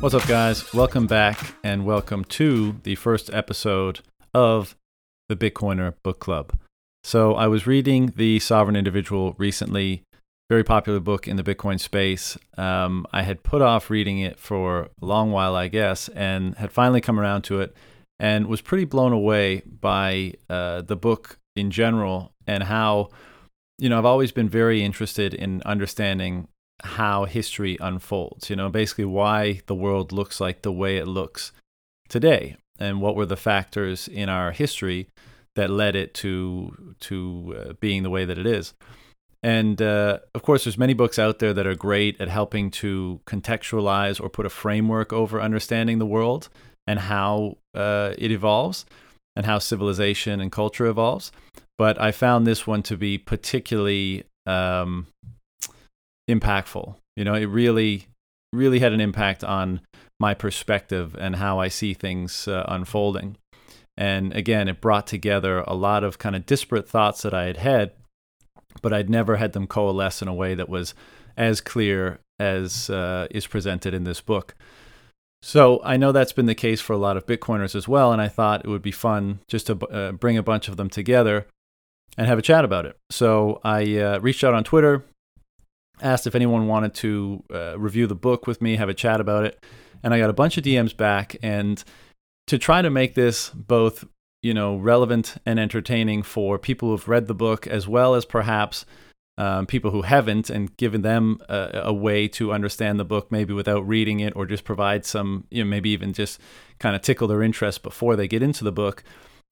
What's up, guys? Welcome back and welcome to the first episode of the Bitcoiner Book Club. So, I was reading The Sovereign Individual recently, very popular book in the Bitcoin space. Um, I had put off reading it for a long while, I guess, and had finally come around to it and was pretty blown away by uh, the book in general and how, you know, I've always been very interested in understanding how history unfolds, you know, basically why the world looks like the way it looks today and what were the factors in our history that led it to to uh, being the way that it is. And uh, of course, there's many books out there that are great at helping to contextualize or put a framework over understanding the world and how uh, it evolves and how civilization and culture evolves. But I found this one to be particularly um, impactful. You know, it really, really had an impact on my perspective and how I see things uh, unfolding. And again, it brought together a lot of kind of disparate thoughts that I had had, but I'd never had them coalesce in a way that was as clear as uh, is presented in this book. So I know that's been the case for a lot of Bitcoiners as well, and I thought it would be fun just to uh, bring a bunch of them together and have a chat about it. So I uh, reached out on Twitter, asked if anyone wanted to uh, review the book with me, have a chat about it, and I got a bunch of DMs back. And to try to make this both, you know, relevant and entertaining for people who've read the book, as well as perhaps um, people who haven't, and given them a, a, way to understand the book, maybe without reading it, or just provide some, you know, maybe even just kind of tickle their interest before they get into the book.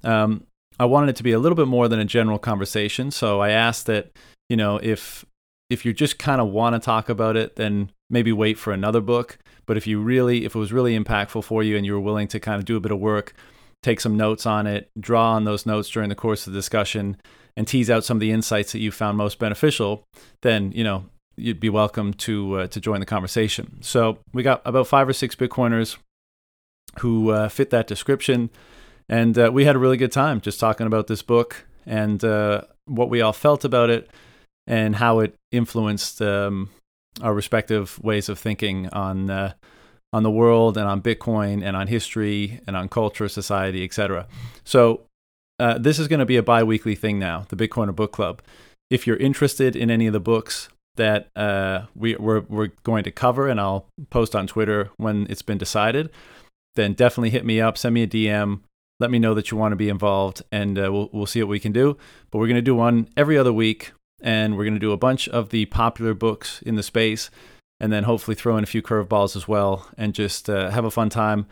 Um, I wanted it to be a little bit more than a general conversation, so I asked that you know if if you just kind of want to talk about it, then maybe wait for another book. But if you really, if it was really impactful for you and you were willing to kind of do a bit of work, take some notes on it, draw on those notes during the course of the discussion, and tease out some of the insights that you found most beneficial, then you know you'd be welcome to uh, to join the conversation. So we got about five or six Bitcoiners who uh, fit that description, and uh, we had a really good time just talking about this book and uh, what we all felt about it and how it influenced um, our respective ways of thinking on uh, on the world and on Bitcoin and on history and on culture, society, etc. So uh, this is going to be a bi-weekly thing now, the Bitcoiner Book Club. If you're interested in any of the books that uh, we, we're, we're going to cover, and I'll post on Twitter when it's been decided, then definitely hit me up, send me a DM, let me know that you want to be involved, and uh, we'll, we'll see what we can do. But we're going to do one every other week and we're going to do a bunch of the popular books in the space and then hopefully throw in a few curveballs as well and just uh, have a fun time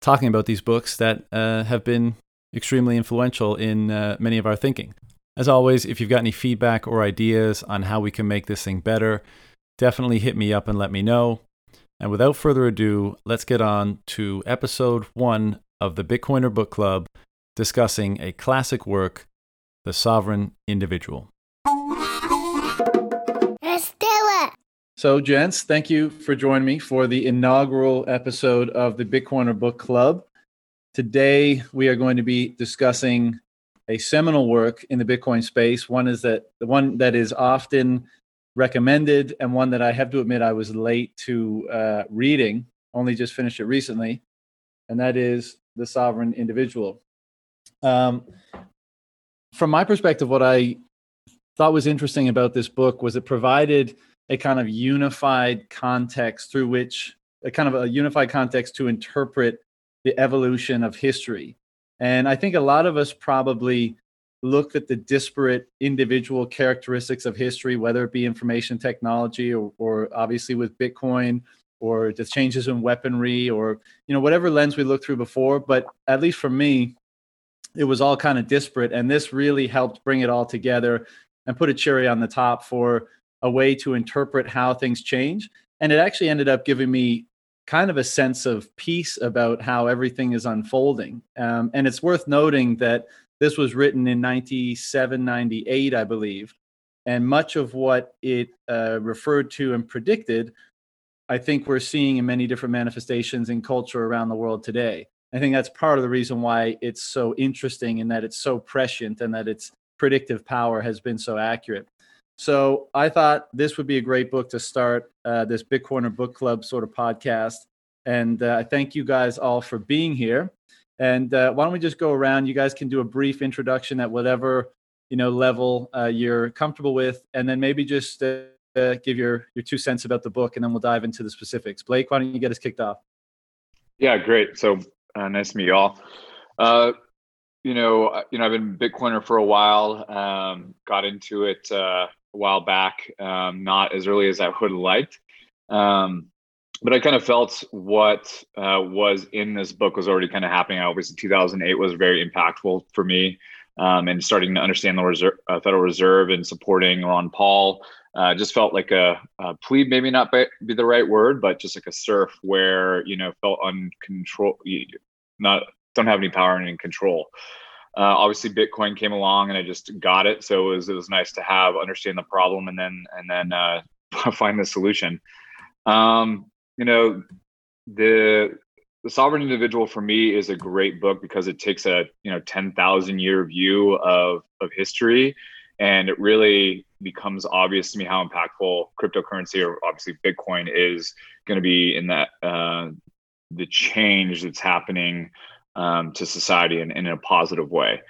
talking about these books that uh, have been extremely influential in uh, many of our thinking. As always, if you've got any feedback or ideas on how we can make this thing better, definitely hit me up and let me know. And without further ado, let's get on to episode one of the Bitcoiner Book Club discussing a classic work, The Sovereign Individual. So, gents, thank you for joining me for the inaugural episode of the Bitcoiner Book Club. Today, we are going to be discussing a seminal work in the Bitcoin space. One is that the one that is often recommended, and one that I have to admit I was late to uh, reading. Only just finished it recently, and that is the Sovereign Individual. Um, from my perspective, what I thought was interesting about this book was it provided a kind of unified context through which a kind of a unified context to interpret the evolution of history. And I think a lot of us probably looked at the disparate individual characteristics of history, whether it be information technology or, or obviously with Bitcoin or the changes in weaponry or you know whatever lens we looked through before. But at least for me, it was all kind of disparate, and this really helped bring it all together and put a cherry on the top for a way to interpret how things change. And it actually ended up giving me kind of a sense of peace about how everything is unfolding. Um, and it's worth noting that this was written in 97, 98, I believe. And much of what it uh, referred to and predicted, I think we're seeing in many different manifestations in culture around the world today. I think that's part of the reason why it's so interesting and that it's so prescient and that its predictive power has been so accurate. So I thought this would be a great book to start uh, this Bitcoiner Book Club sort of podcast. And uh, I thank you guys all for being here. And uh, why don't we just go around? You guys can do a brief introduction at whatever you know level uh, you're comfortable with, and then maybe just uh, give your your two cents about the book, and then we'll dive into the specifics. Blake, why don't you get us kicked off? Yeah, great. So uh, nice to meet you all. Uh, you know, you know, I've been Bitcoiner for a while. Um, got into it uh, a while back, um, not as early as I would have liked. Um, but I kind of felt what uh, was in this book was already kind of happening. I obviously, 2008 was very impactful for me, um, and starting to understand the Reserve, uh, Federal Reserve and supporting Ron Paul. Uh, just felt like a, a plea, maybe not be the right word, but just like a serf where you know felt uncontrol, not don't have any power and control. Uh, obviously, Bitcoin came along and I just got it, so it was it was nice to have understand the problem and then and then uh, find the solution. Um, you know, the the sovereign individual for me is a great book because it takes a you know 10,000 year view of of history and it really becomes obvious to me how impactful cryptocurrency or obviously bitcoin is going to be in that uh, the change that's happening um, to society in, in a positive way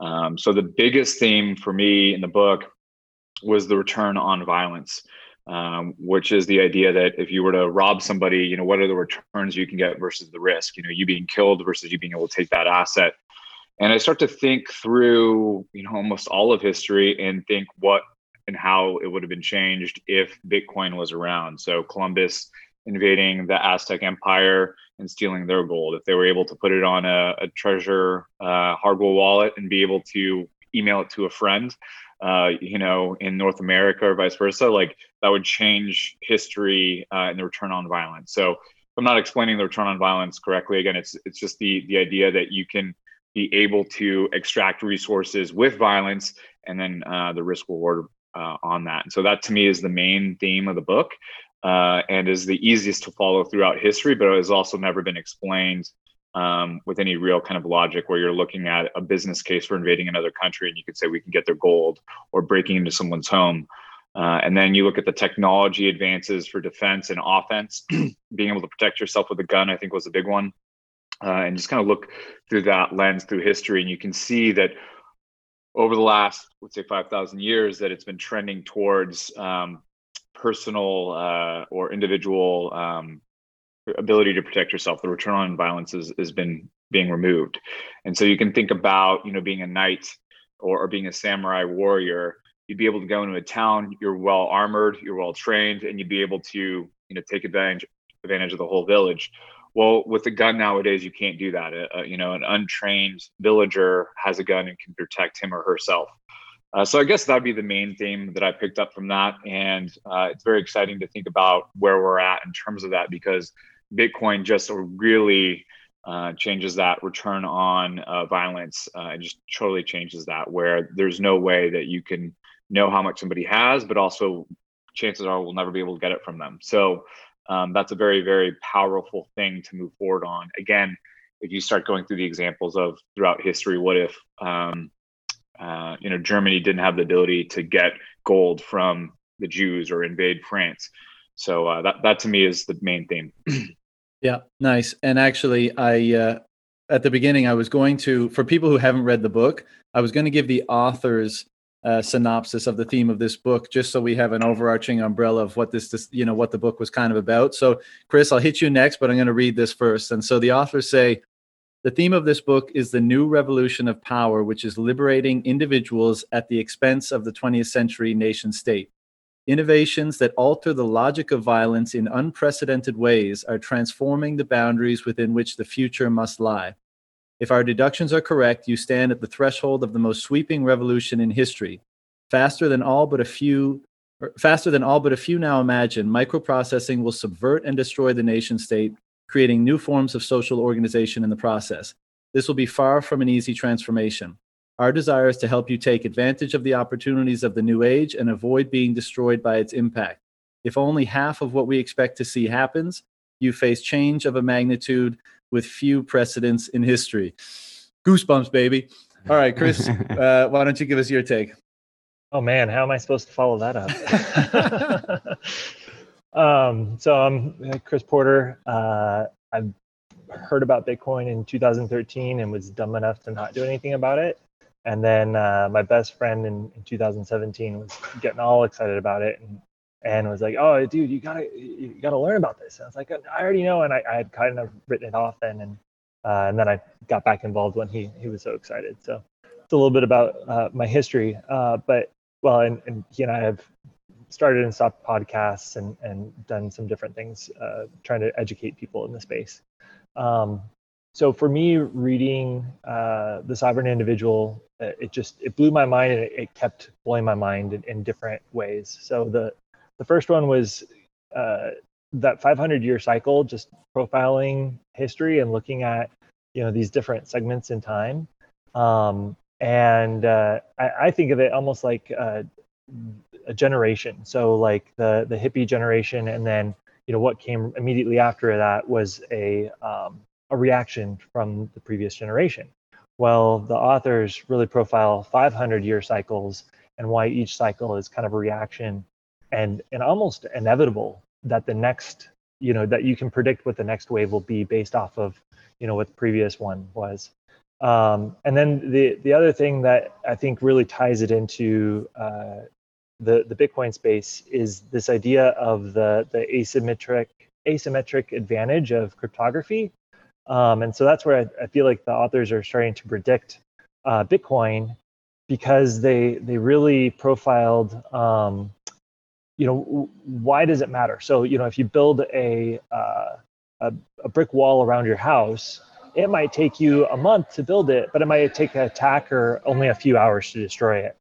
um, so the biggest theme for me in the book was the return on violence um, which is the idea that if you were to rob somebody, you know, what are the returns you can get versus the risk? You know, you being killed versus you being able to take that asset. And I start to think through, you know, almost all of history and think what and how it would have been changed if Bitcoin was around. So Columbus invading the Aztec Empire and stealing their gold. If they were able to put it on a, a treasure uh, hardware wallet and be able to email it to a friend, uh, you know, in North America or vice versa, like that would change history uh, and the return on violence. So I'm not explaining the return on violence correctly. Again, it's it's just the the idea that you can be able to extract resources with violence and then uh, the risk reward uh, on that. And so that to me is the main theme of the book uh, and is the easiest to follow throughout history, but it has also never been explained um, with any real kind of logic where you're looking at a business case for invading another country and you could say we can get their gold or breaking into someone's home. Uh, and then you look at the technology advances for defense and offense, being able to protect yourself with a gun, I think was a big one. Uh, and just kind of look through that lens through history, and you can see that over the last, let's say, 5,000 years, that it's been trending towards um, personal uh, or individual um, ability to protect yourself the return on violence has, been being removed. And so you can think about you know being a knight or, or being a samurai warrior you'd be able to go into a town you're well armored you're well trained and you'd be able to you know take advantage advantage of the whole village. Well with a gun nowadays you can't do that. Uh, you know an untrained villager has a gun and can protect him or herself uh, so I guess that'd be the main theme that I picked up from that, and uh, it's very exciting to think about where we're at in terms of that because Bitcoin just really uh, changes that return on uh, violence uh, and just totally changes that where there's no way that you can know how much somebody has, but also chances are we'll never be able to get it from them. So um, that's a very, very powerful thing to move forward on. Again, if you start going through the examples of throughout history, what if um, uh, you know Germany didn't have the ability to get gold from the Jews or invade France? So uh, that that to me is the main theme. Yeah, nice. And actually, I uh, at the beginning I was going to for people who haven't read the book, I was going to give the author's uh, synopsis of the theme of this book, just so we have an overarching umbrella of what this, this, you know, what the book was kind of about. So, Chris, I'll hit you next, but I'm going to read this first. And so the authors say. The theme of this book is the new revolution of power, which is liberating individuals at the expense of the 20th century nation state. Innovations that alter the logic of violence in unprecedented ways are transforming the boundaries within which the future must lie. If our deductions are correct, you stand at the threshold of the most sweeping revolution in history. Faster than all but a few er, faster than all but a few now imagine, microprocessing will subvert and destroy the nation state, creating new forms of social organization in the process. This will be far from an easy transformation. Our desire is to help you take advantage of the opportunities of the new age and avoid being destroyed by its impact. If only half of what we expect to see happens, you face change of a magnitude with few precedents in history. Goosebumps, baby. All right, Chris, uh, why don't you give us your take? Oh man, how am I supposed to follow that up? um, so I'm Chris Porter. Uh, I've heard about Bitcoin in 2013 and was dumb enough to not do anything about it. And then uh, my best friend in, in 2017 was getting all excited about it and and was like, "Oh, dude, you gotta you gotta learn about this." And I was like, "I already know," and I, I had kind of written it off then, and uh, and then I got back involved when he he was so excited. So it's a little bit about uh, my history, uh, but well, and, and he and I have started and stopped podcasts and and done some different things, uh, trying to educate people in the space. Um, so for me, reading uh, the Sovereign Individual, uh, it just it blew my mind and it, kept blowing my mind in, in, different ways. So the the first one was uh, that 500 year cycle, just profiling history and looking at you know these different segments in time. Um, and uh, I, I, think of it almost like uh, a generation. So like the the hippie generation, and then you know what came immediately after that was a um, a reaction from the previous generation. Well, the authors really profile 500 year cycles and why each cycle is kind of a reaction and and almost inevitable that the next you know that you can predict what the next wave will be based off of you know what the previous one was um, and then the the other thing that I think really ties it into uh, the the Bitcoin space is this idea of the the asymmetric asymmetric advantage of cryptography, um, and so that's where I, I, feel like the authors are starting to predict uh, Bitcoin because they they really profiled. Um, you know why does it matter? So you know if you build a, uh, a a brick wall around your house, it might take you a month to build it, but it might take an attacker only a few hours to destroy it.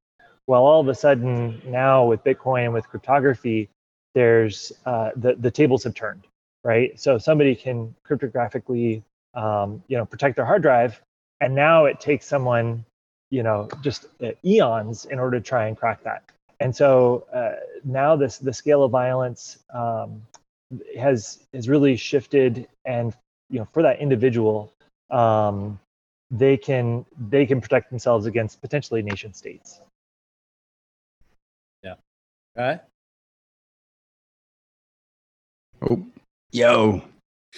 Well, all of a sudden now with Bitcoin and with cryptography, there's uh, the the tables have turned, right? So somebody can cryptographically, um, you know, protect their hard drive, and now it takes someone, you know, just uh, eons in order to try and crack that. And so uh, now this the scale of violence um, has has really shifted, and you know, for that individual, um, they can they can protect themselves against potentially nation states. Right. Oh, yo,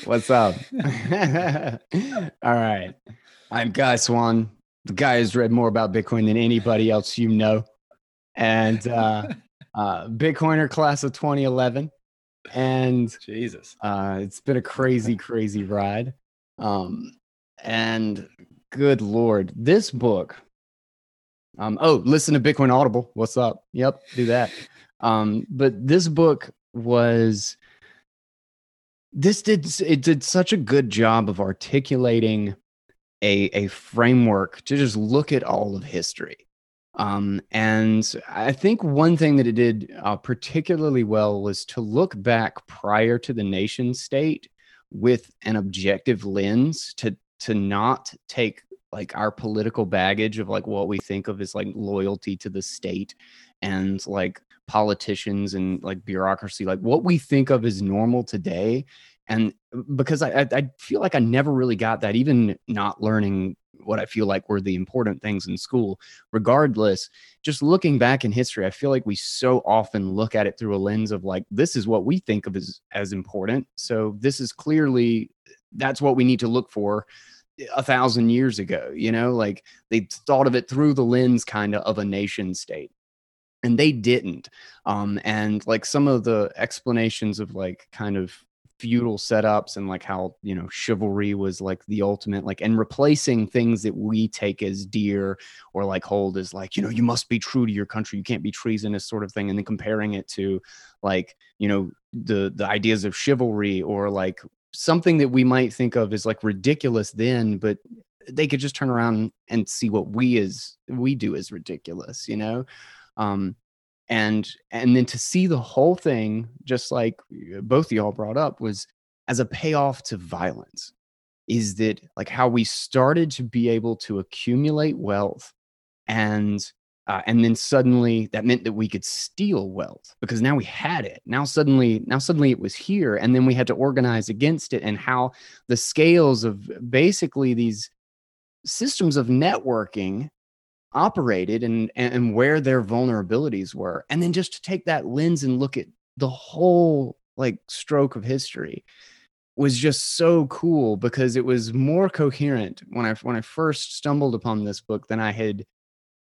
what's up? All right. I'm Guy Swan. The guy has read more about Bitcoin than anybody else you know. And uh, uh, Bitcoiner class of 2011. And Jesus, uh, it's been a crazy, crazy ride. Um, and good Lord, this book. Um, oh, listen to Bitcoin Audible. What's up? Yep, do that. Um, but this book was this did it did such a good job of articulating a a framework to just look at all of history. Um, and I think one thing that it did uh, particularly well was to look back prior to the nation state with an objective lens to to not take like our political baggage of like what we think of as like loyalty to the state and like politicians and like bureaucracy, like what we think of as normal today. And because I, I feel like I never really got that, even not learning what I feel like were the important things in school. Regardless, just looking back in history, I feel like we so often look at it through a lens of like, this is what we think of as, as important. So this is clearly that's what we need to look for eh, a thousand years ago. You know, like they thought of it through the lens kind of of a nation state and they didn't um and like some of the explanations of like kind of feudal setups and like how you know chivalry was like the ultimate like and replacing things that we take as dear or like hold as like you know you must be true to your country. You can't be treasonous sort of thing and then comparing it to like you know the the ideas of chivalry or like something that we might think of as like ridiculous then but they could just turn around and see what we as we do as ridiculous you know um, and and then to see the whole thing, just like both y'all brought up, was as a payoff to violence. Is that like how we started to be able to accumulate wealth, and uh, and then suddenly that meant that we could steal wealth because now we had it. Now suddenly, now suddenly it was here, and then we had to organize against it. And how the scales of basically these systems of networking operated and and where their vulnerabilities were and then just to take that lens and look at the whole like stroke of history was just so cool because it was more coherent when I when I first stumbled upon this book than I had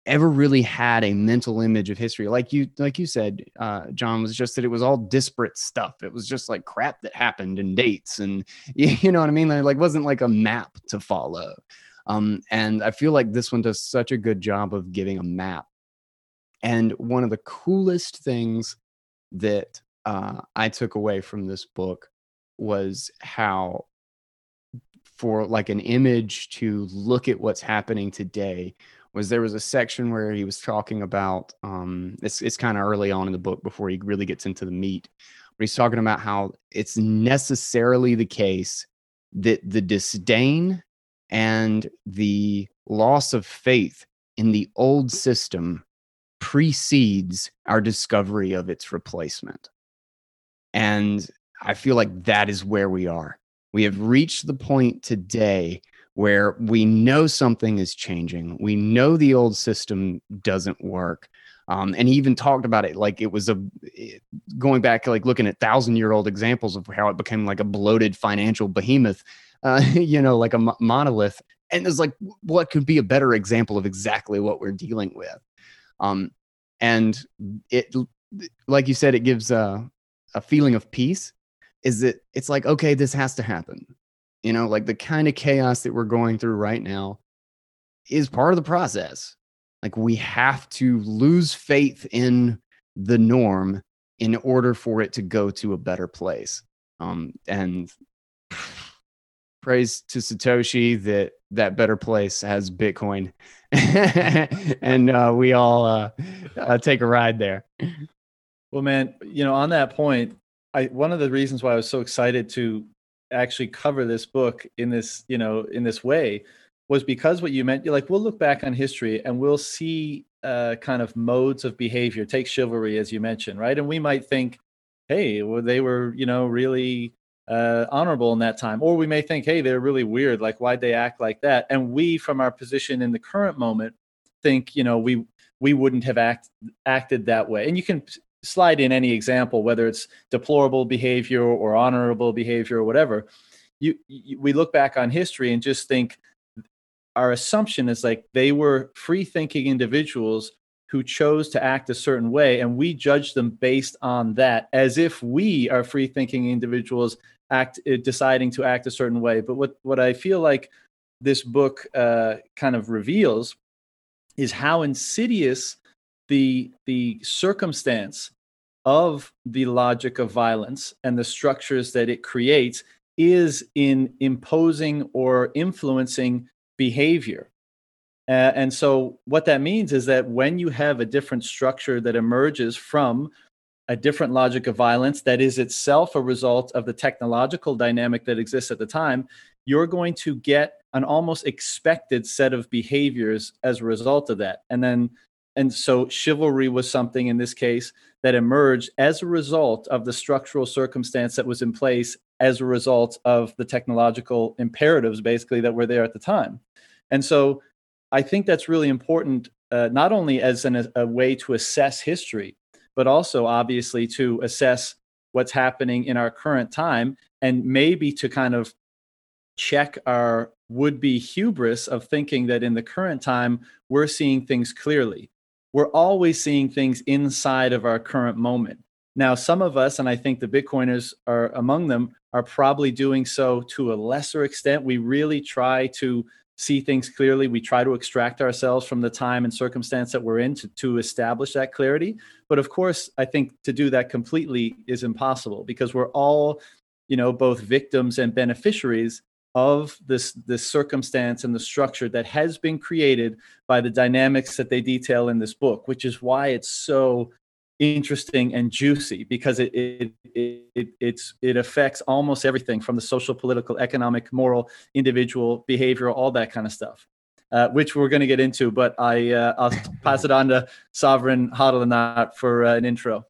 ever really had a mental image of history. Like you like you said, uh, John was just that it was all disparate stuff. It was just like crap that happened and dates and you know what I mean. Like wasn't like a map to follow. Um, and I feel like this one does such a good job of giving a map. And one of the coolest things that uh, I took away from this book was how for like an image to look at what's happening today was there was a section where he was talking about um it's it's kind of early on in the book before he really gets into the meat but he's talking about how it's necessarily the case that the disdain and the loss of faith in the old system precedes our discovery of its replacement and I feel like that is where we are. We have reached the point today where we know something is changing. We know the old system doesn't work. Um, and he even talked about it like it was a going back, like looking at thousand year old examples of how it became like a bloated financial behemoth, uh, you know, like a monolith. And it's like, what could be a better example of exactly what we're dealing with? Um, and it, like you said, it gives a, a feeling of peace is that it's like, okay, this has to happen. You know, like the kind of chaos that we're going through right now is part of the process. Like we have to lose faith in the norm in order for it to go to a better place. Um, and praise to Satoshi that that better place has Bitcoin, and uh, we all uh, uh, take a ride there. Well, man, you know, on that point, I one of the reasons why I was so excited to actually cover this book in this, you know, in this way was because what you meant, You're like we'll look back on history and we'll see uh, kind of modes of behavior. Take chivalry as you mentioned, right? And we might think, hey, well, they were, you know, really uh, honorable in that time, or we may think, hey, they're really weird. Like, why'd they act like that? And we, from our position in the current moment, think, you know, we we wouldn't have act, acted that way. And you can slide in any example, whether it's deplorable behavior or honorable behavior or whatever, you, you, we look back on history and just think our assumption is like they were free thinking individuals who chose to act a certain way and we judge them based on that as if we are free thinking individuals act uh, deciding to act a certain way but what what i feel like this book uh, kind of reveals is how insidious the the circumstance of the logic of violence and the structures that it creates is in imposing or influencing behavior. Uh, and so, what that means is that when you have a different structure that emerges from a different logic of violence that is itself a result of the technological dynamic that exists at the time, you're going to get an almost expected set of behaviors as a result of that. And then and so chivalry was something in this case that emerged as a result of the structural circumstance that was in place as a result of the technological imperatives basically that were there at the time. And so I think that's really important, uh, not only as an, a way to assess history, but also obviously to assess what's happening in our current time and maybe to kind of check our would be hubris of thinking that in the current time we're seeing things clearly we're always seeing things inside of our current moment. Now, some of us, and I think the Bitcoiners are among them, are probably doing so to a lesser extent. We really try to see things clearly. We try to extract ourselves from the time and circumstance that we're in to, to establish that clarity. But of course, I think to do that completely is impossible because we're all, you know, both victims and beneficiaries of this this circumstance and the structure that has been created by the dynamics that they detail in this book which is why it's so interesting and juicy because it it, it it's it affects almost everything from the social political economic moral individual behavioral all that kind of stuff uh, which we're going to get into but i uh, i'll pass it on to sovereign hodlonaut for uh, an intro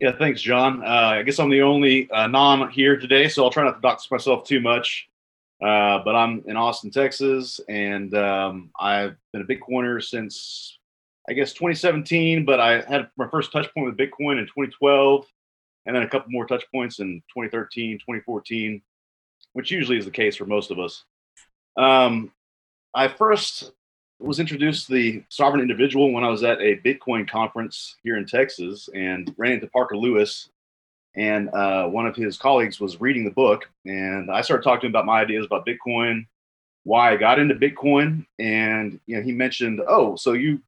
yeah, thanks, John. Uh, I guess I'm the only uh, non here today, so I'll try not to dox myself too much. Uh, but I'm in Austin, Texas, and um, I've been a Bitcoiner since I guess 2017. But I had my first touch point with Bitcoin in 2012. and then a couple more touch points in 2013, 2014, which usually is the case for most of us. Um, I first was introduced to the sovereign individual when I was at a Bitcoin conference here in Texas and ran into Parker Lewis. And uh, one of his colleagues was reading the book, and I started talking about my ideas about Bitcoin, why I got into Bitcoin, and you know he mentioned, "Oh, so you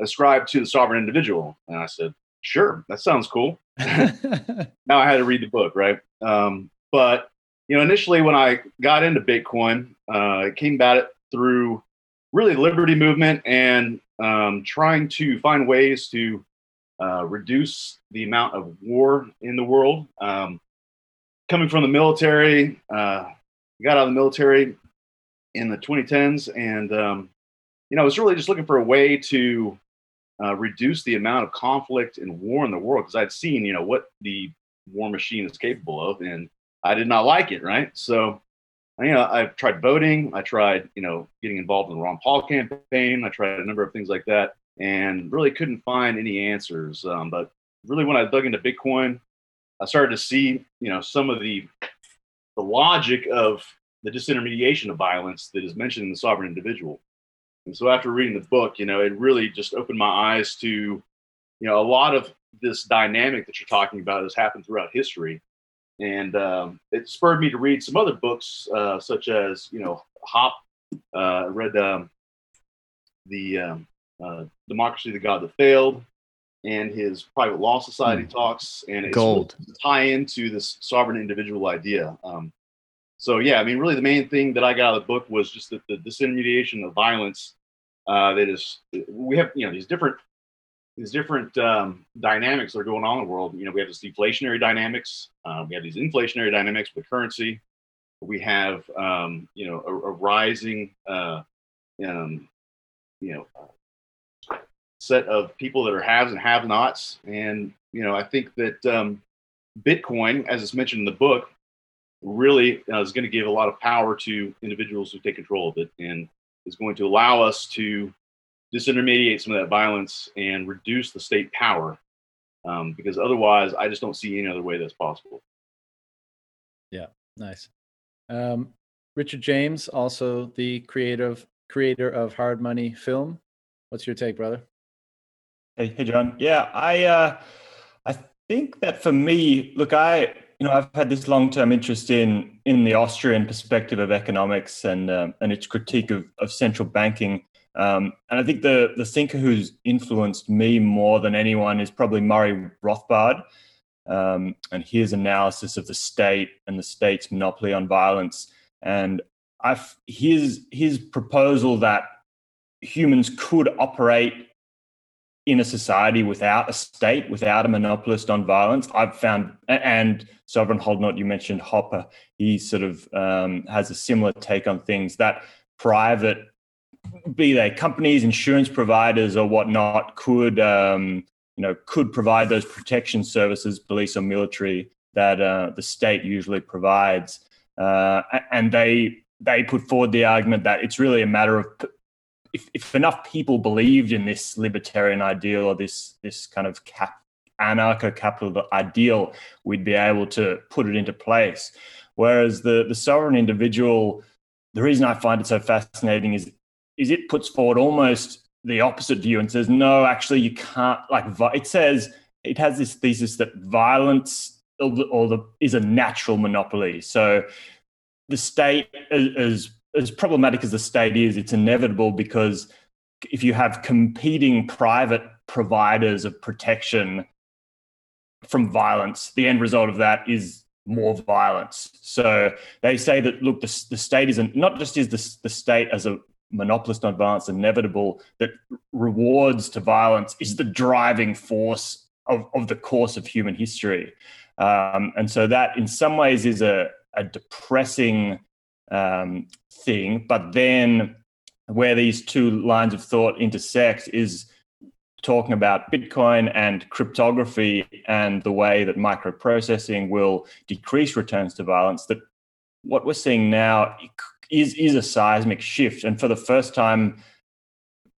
ascribe to the sovereign individual?" And I said, "Sure, that sounds cool." now I had to read the book, right? Um, but you know, initially when I got into Bitcoin, uh, I came about it through really liberty movement and um, trying to find ways to uh, reduce the amount of war in the world. Um, coming from the military, uh, got out of the military in the 2010s, and um, you know, I was really just looking for a way to uh, reduce the amount of conflict and war in the world because I'd seen, you know, what the war machine is capable of, and I did not like it. Right, so you know, I tried voting. I tried, you know, getting involved in the Ron Paul campaign. I tried a number of things like that, and really couldn't find any answers. Um, but really, when I dug into Bitcoin, I started to see, you know, some of the the logic of the disintermediation of violence that is mentioned in the sovereign individual. And so, after reading the book, you know, it really just opened my eyes to, you know, a lot of this dynamic that you're talking about has happened throughout history and um, it spurred me to read some other books, uh, such as you know Hoppe. Uh, read um, the um, uh, Democracy, the God That Failed, and his Private Law Society mm. talks, and it's gold tie into this sovereign individual idea. Um, so yeah, I mean, really, the main thing that I got out of the book was just that the disintermediation of violence. Uh, that is, we have you know these different these different um, dynamics that are going on in the world. You know, we have this deflationary dynamics, uh, we have these inflationary dynamics with currency. We have, um, you know, a, a rising, uh, um, you know, set of people that are haves and have-nots. And you know, I think that um, Bitcoin, as it's mentioned in the book, really uh, is going to give a lot of power to individuals who take control of it, and is going to allow us to disintermediate some of that violence and reduce the state power. Um, because otherwise, I just don't see any other way that's possible. Yeah, nice. Um, Richard James, also the creative creator of Hard Money Film. What's your take, brother? Hey, hey, John. Yeah, I uh, I think that for me, look, I you know I've had this long term interest in in the Austrian perspective of economics and um, and its critique of of central banking. Um, and I think the the thinker who's influenced me more than anyone is probably Murray Rothbard, um, and his analysis of the state and the state's monopoly on violence. And I've his his proposal that humans could operate in a society without a state, without a monopolist on violence. I've found, and Sovereign Hodlonaut, you mentioned Hoppe, he sort of um, has a similar take on things that private be they companies, insurance providers, or whatnot, could um, you know could provide those protection services, police or military, that uh, the state usually provides, uh, and they they put forward the argument that it's really a matter of if, if enough people believed in this libertarian ideal or this this kind of cap, anarcho-capital ideal, we'd be able to put it into place. Whereas the the sovereign individual, the reason I find it so fascinating is is it puts forward almost the opposite view and says, no, actually, you can't. Like it says, it has this thesis that violence or the, or the is a natural monopoly. So the state, as as problematic as the state is, it's inevitable because if you have competing private providers of protection from violence, the end result of that is more violence. So they say that look, the, the state isn't not just is the, the state as a monopolist on violence inevitable that rewards to violence is the driving force of, of the course of human history um, and so that in some ways is a, a depressing um, thing but then where these two lines of thought intersect is talking about bitcoin and cryptography and the way that microprocessing will decrease returns to violence that what we're seeing now is is a seismic shift, and for the first time,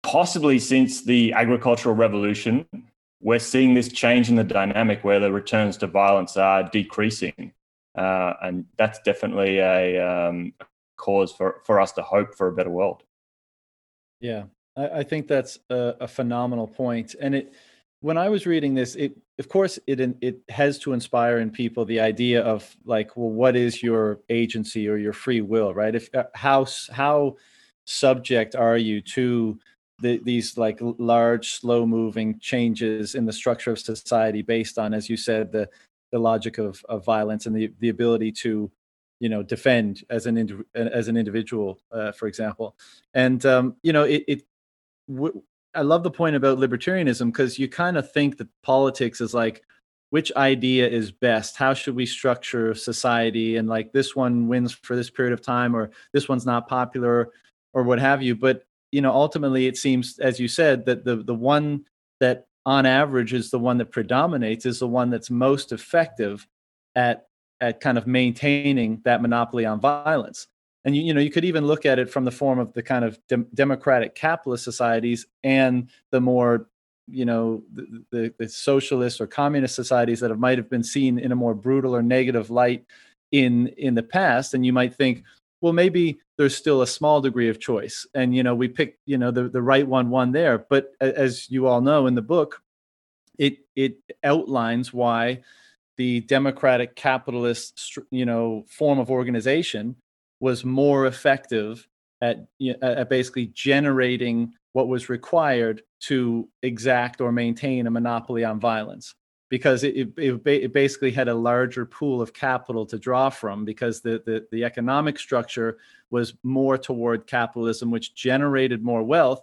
possibly since the agricultural revolution, we're seeing this change in the dynamic where the returns to violence are decreasing. Uh, and that's definitely a um, cause for, for us to hope for a better world. Yeah, I, I think that's a, a, phenomenal point. And it, when I was reading this, it of course it it has to inspire in people the idea of like, well, what is your agency or your free will, right? If uh, how how subject are you to the, these like large, slow moving changes in the structure of society based on, as you said, the the logic of, of violence and the, the ability to you know defend as an indi- as an individual uh, for example. And um, you know it, it w- i love the point about libertarianism because you kind of think that politics is like which idea is best? How should we structure society? And like this one wins for this period of time or this one's not popular or what have you. But you know ultimately it seems as you said that the the one that on average is the one that predominates is the one that's most effective at at kind of maintaining that monopoly on violence. And you, you know you could even look at it from the form of the kind of de- democratic capitalist societies and the more you know the, the, the, socialist or communist societies that have, might have been seen in a more brutal or negative light in in the past. And you might think well maybe there's still a small degree of choice. And you know we picked you know the, the right one one there. But as you all know in the book it it outlines why the democratic capitalist you know form of organization was more effective at, at basically generating what was required to exact or maintain a monopoly on violence because it, it, it, basically had a larger pool of capital to draw from because the, the, the economic structure was more toward capitalism, which generated more wealth.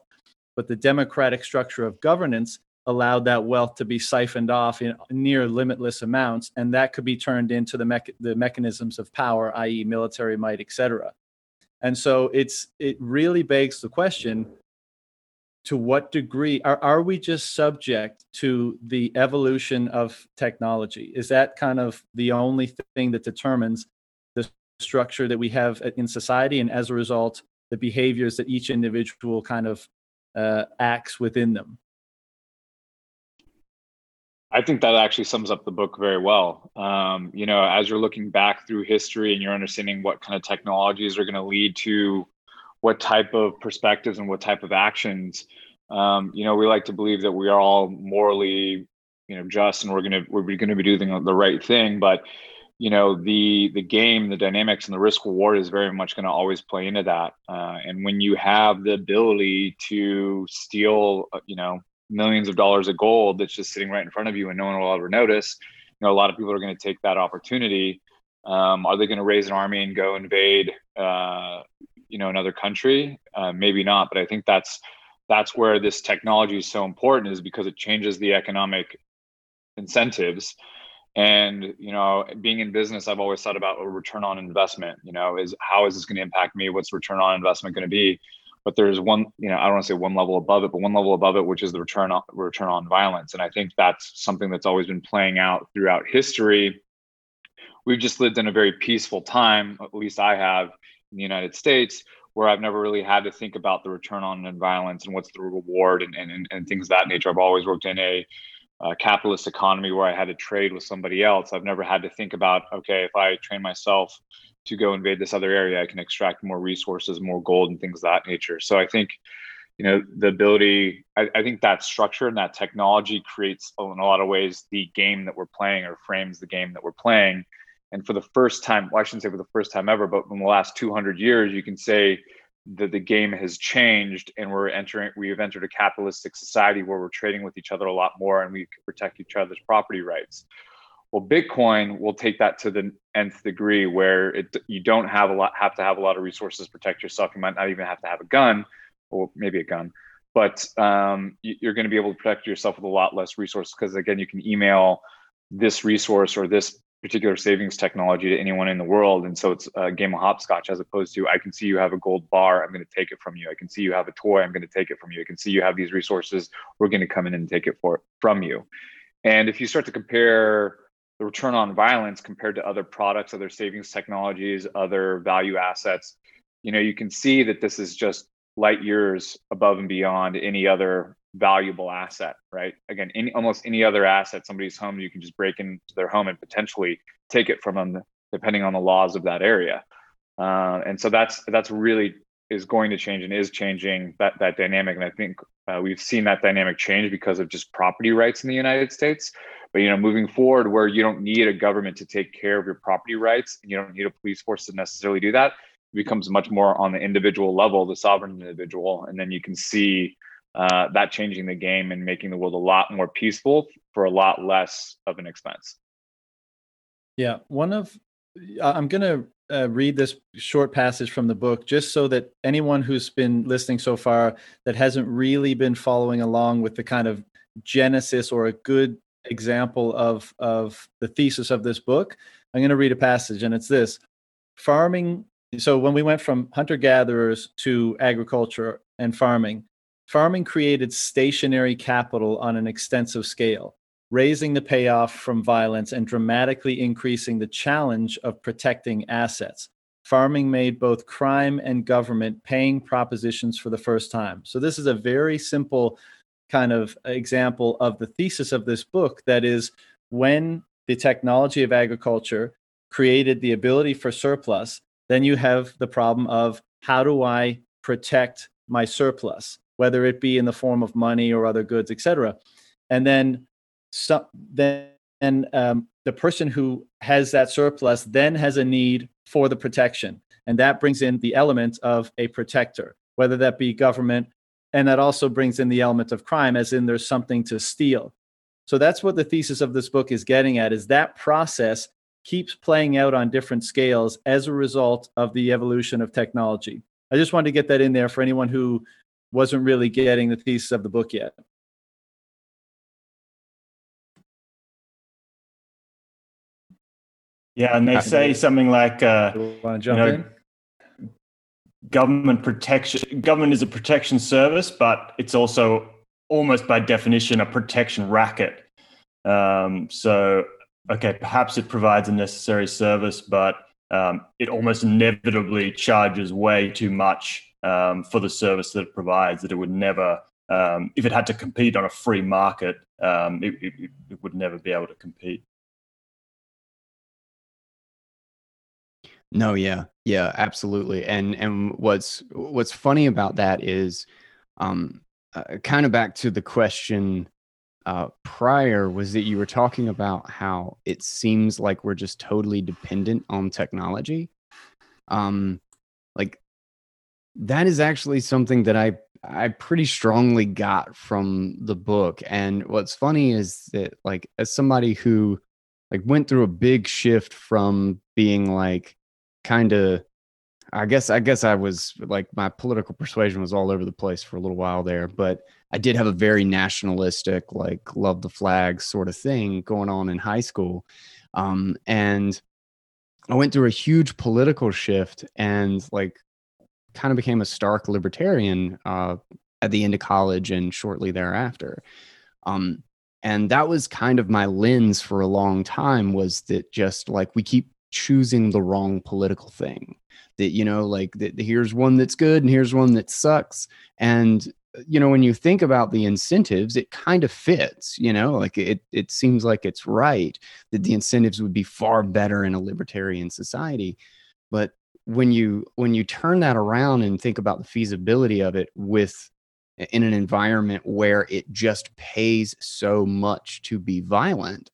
But the democratic structure of governance allowed that wealth to be siphoned off in near limitless amounts, and that could be turned into the, me- the mechanisms of power, i.e., military might, et cetera. And so it's it really begs the question to what degree are, are we just subject to the evolution of technology is that kind of the only thing that determines the structure that we have in society and as a result the behaviors that each individual kind of uh, acts within them I think that actually sums up the book very well. Um, you know, as you're looking back through history and you're understanding what kind of technologies are going to lead to what type of perspectives and what type of actions. Um, you know, we like to believe that we are all morally, you know, just and we're gonna we're gonna be doing the right thing. But you know, the the game, the dynamics, and the risk reward is very much going to always play into that. Uh, and when you have the ability to steal, uh, you know, millions of dollars of gold that's just sitting right in front of you and no one will ever notice, you know, a lot of people are going to take that opportunity. Um, are they going to raise an army and go invade uh, you know another country uh, maybe not but i think that's that's where this technology is so important is because it changes the economic incentives. And you know being in business i've always thought about a return on investment you know is how is this going to impact me? What's return on investment going to be? But there's one you know i don't want to say one level above it but one level above it which is the return on return on violence. And i think that's something that's always been playing out throughout history. We've just lived in a very peaceful time at least i have in the United States, where I've never really had to think about the return on violence and what's the reward and, and, and things of that nature. I've always worked in a capitalist economy where I had to trade with somebody else. I've never had to think about, okay, if I train myself to go invade this other area, I can extract more resources, more gold, and things of that nature. So I think, you know, the ability, I, I think that structure and that technology creates, in a lot of ways, the game that we're playing or frames the game that we're playing and for the first time, well, I shouldn't say for the first time ever, but in the last 200 years, you can say that the game has changed and we're entering, we have entered a capitalistic society where we're trading with each other a lot more and we can protect each other's property rights. Well, Bitcoin will take that to the nth degree where it, you don't have a lot, have to have a lot of resources to protect yourself. You might not even have to have a gun or maybe a gun, but um, you're going to be able to protect yourself with a lot less resources because again, you can email this resource or this particular savings technology to anyone in the world. And so it's a game of hopscotch as opposed to I can see you have a gold bar, I'm going to take it from you. I can see you have a toy, I'm going to take it from you. I can see you have these resources, we're going to come in and take it for from you. And if you start to compare the return on violence compared to other products, other savings technologies, other value assets, you know, you can see that this is just light years above and beyond any other valuable asset, right? Again, any almost any other asset, somebody's home, you can just break into their home and potentially take it from them, depending on the laws of that area. Uh, and so that's that's really is going to change and is changing that that dynamic. And I think uh, we've seen that dynamic change because of just property rights in the United States. But you know, moving forward, where you don't need a government to take care of your property rights, and you don't need a police force to necessarily do that, becomes much more on the individual level, the sovereign individual, and then you can see uh, that changing the game and making the world a lot more peaceful for a lot less of an expense. Yeah, one of I'm going to uh, read this short passage from the book just so that anyone who's been listening so far that hasn't really been following along with the kind of genesis or a good example of of the thesis of this book i'm going to read a passage and it's this farming so when we went from hunter gatherers to agriculture and farming farming created stationary capital on an extensive scale raising the payoff from violence and dramatically increasing the challenge of protecting assets. Farming made both crime and government paying propositions for the first time. So this is a very simple kind of example of the thesis of this book that is when the technology of agriculture created the ability for surplus then you have the problem of how do i protect my surplus whether it be in the form of money or other goods etc and then so, then um, the person who has that surplus then has a need for the protection. And that brings in the element of a protector whether that be government. And that also brings in the element of crime as in there's something to steal. So that's what the thesis of this book is getting at is that process keeps playing out on different scales as a result of the evolution of technology. I just wanted to get that in there for anyone who wasn't really getting the thesis of the book yet. Yeah and they say something like uh, you want to jump you know, in? government protection government is a protection service but it's also almost by definition a protection racket. Um, so okay perhaps it provides a necessary service but um, it almost inevitably charges way too much um, for the service that it provides that it would never um, if it had to compete on a free market um, it, it, it would never be able to compete No, yeah, yeah, absolutely. And and what's what's funny about that is, um, uh, kind of back to the question uh, prior was that you were talking about how it seems like we're just totally dependent on technology. Um, like that is actually something that I I pretty strongly got from the book. And what's funny is that like as somebody who like went through a big shift from being like kind of I guess I guess I was like my political persuasion was all over the place for a little while there, but I did have a very nationalistic, like love the flag sort of thing going on in high school. Um, and I went through a huge political shift and like kind of became a stark libertarian uh, at the end of college and shortly thereafter. Um, and that was kind of my lens for a long time was that just like we keep choosing the wrong political thing. That you know like that here's one that's good and here's one that sucks. And you know when you think about the incentives it kind of fits you know like it it seems like it's right that the incentives would be far better in a libertarian society. But when you when you turn that around and think about the feasibility of it with in an environment where it just pays so much to be violent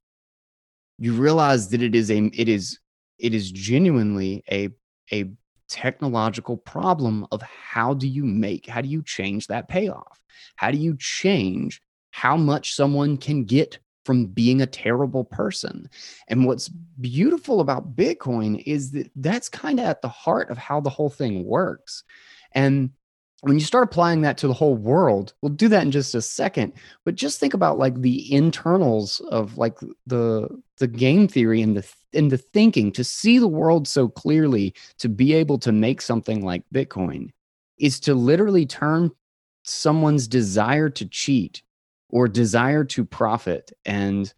you realize that it is a it is it is genuinely a a technological problem of how do you make how do you change that payoff? How do you change how much someone can get from being a terrible person. And mm-hmm. what's beautiful about bitcoin is that that's kind of at the heart of how the whole thing works. And when you start applying that to the whole world we'll do that in just a second but just think about like the internals of like the the game theory and the and the thinking. To see the world so clearly to be able to make something like bitcoin is to literally turn someone's desire to cheat or desire to profit and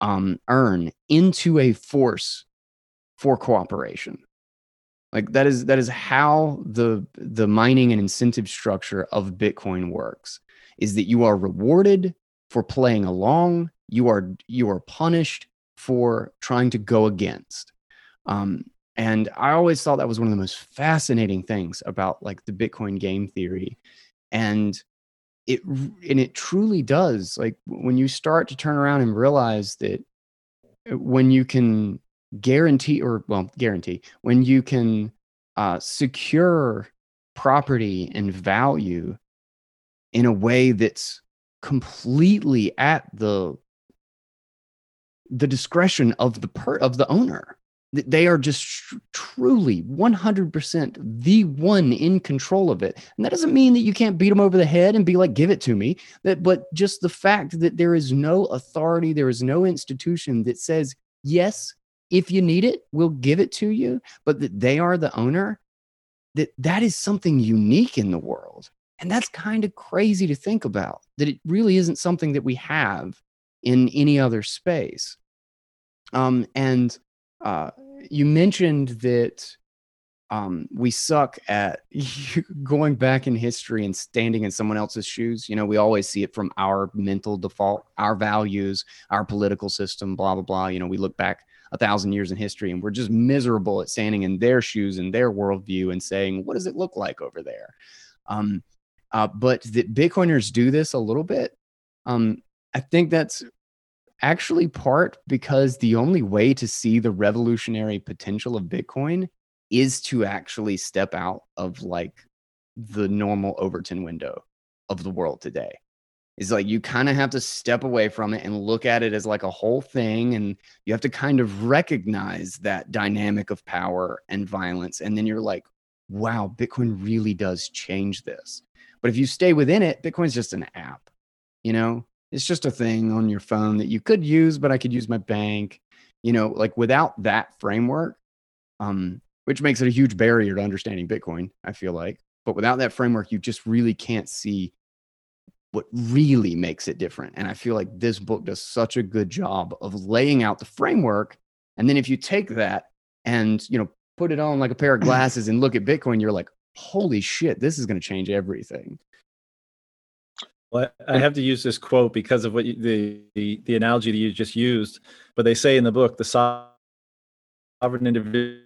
um, earn into a force for cooperation Like that is that is how the the mining and incentive structure of Bitcoin works. Is that you are rewarded for playing along, you are you are punished for trying to go against. Um, and I always thought that was one of the most fascinating things about like the Bitcoin game theory. And it and it truly does. Like when you start to turn around and realize that uh, when you can guarantee or well guarantee when you can uh, secure property and value in a way that's completely at the the discretion of the per of the owner they are just truly 100% the one in control of it. And that doesn't mean that you can't beat them over the head and be like give it to me. That but just the fact that there is no authority there is no institution that says yes if you need it we'll give it to you but that they are the owner that that is something unique in the world. And that's kind of crazy to think about that it really isn't something that we have in any other space. Um, and uh, you mentioned that um, we suck at going back in history and standing in someone else's shoes. You know, we always see it from our mental default, our values, our political system, blah, blah, blah. You know, we look back a thousand years in history and we're just miserable at standing in their shoes and their worldview and saying, what does it look like over there? Um, uh, but that Bitcoiners do this a little bit. Um, I think that's actually part because the only way to see the revolutionary potential of Bitcoin is to actually step out of like the normal Overton window of the world today. Is like you kind of have to step away from it and look at it as like a whole thing. And you have to kind of recognize that dynamic of power and violence. And then you're like, wow, Bitcoin really does change this. But if you stay within it, Bitcoin's just an app, you know? It's just a thing on your phone that you could use, but I could use my bank. You know, like without that framework, um, which makes it a huge barrier to understanding Bitcoin, I feel like. But without that framework, you just really can't see what really makes it different. And I feel like this book does such a good job of laying out the framework. And then if you take that and, you know, put it on like a pair of glasses and look at Bitcoin, you're like, holy shit, this is going to change everything. Well, I have to use this quote because of what you, the, the the analogy that you just used. But they say in the book, the sovereign individuals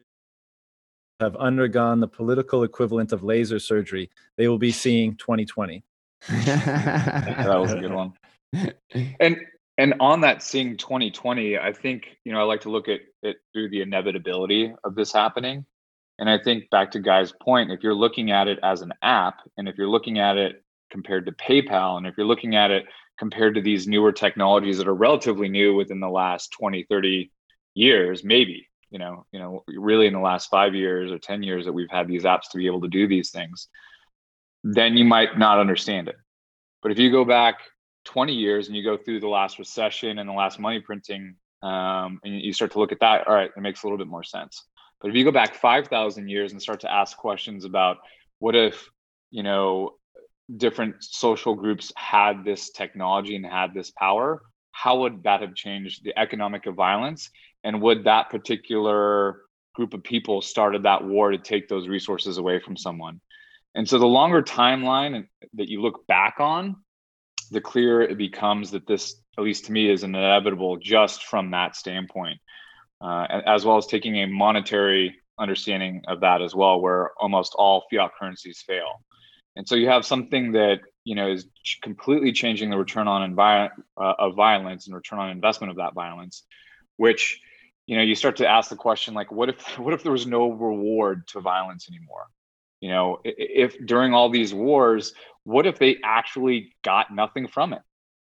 have undergone the political equivalent of laser surgery. They will be seeing 2020. that was a good one. And and on that seeing 2020, I think you know I like to look at it through the inevitability of this happening. And I think back to Guy's point, if you're looking at it as an app, and if you're looking at it compared to PayPal. And if you're looking at it compared to these newer technologies that are relatively new within the last 20, 30 years, maybe, you know, you know, really in the last five years or 10 years that we've had these apps to be able to do these things, then you might not understand it. But if you go back 20 years and you go through the last recession and the last money printing, um, and you start to look at that, all right, it makes a little bit more sense. But if you go back 5,000 years and start to ask questions about what if, you know, different social groups had this technology and had this power, how would that have changed the economic of violence? And would that particular group of people started that war to take those resources away from someone? And so the longer timeline that you look back on, the clearer it becomes that this, at least to me, is inevitable just from that standpoint, uh, as well as taking a monetary understanding of that as well, where almost all fiat currencies fail. And so you have something that you know is completely changing the return on uh, of violence and return on investment of that violence, which you know you start to ask the question like, what if what if there was no reward to violence anymore? You know, if during all these wars, what if they actually got nothing from it?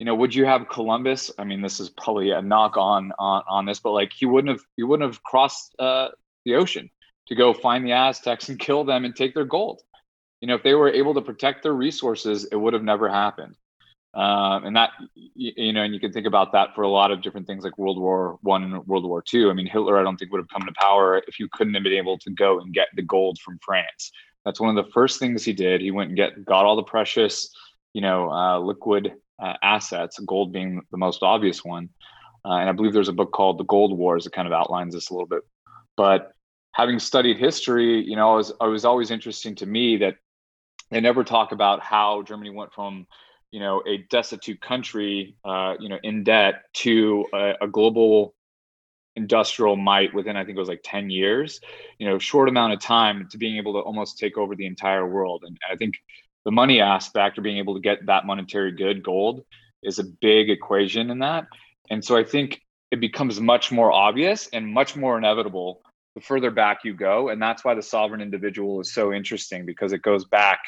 You know, would you have Columbus? I mean, this is probably a knock on on, on this, but like he wouldn't have he wouldn't have crossed uh, the ocean to go find the Aztecs and kill them and take their gold you know if they were able to protect their resources it would have never happened. Um, and that you know and you can think about that for a lot of different things like world war one and world war two. I mean hitler i don't think would have come to power if you couldn't have been able to go and get the gold from france. That's one of the first things he did. He went and get got all the precious you know uh, liquid uh, assets gold being the most obvious one. Uh, and i believe there's a book called the gold wars that kind of outlines this a little bit. But having studied history, you know, it was, it was always interesting to me that they never talk about how Germany went from, you know, a destitute country, uh, you know, in debt to a, a global industrial might within I think it was like 10 years, you know, short amount of time to being able to almost take over the entire world. And I think the money aspect or being able to get that monetary good, gold, is a big equation in that. And so I think it becomes much more obvious and much more inevitable the further back you go. And that's why the sovereign individual is so interesting because it goes back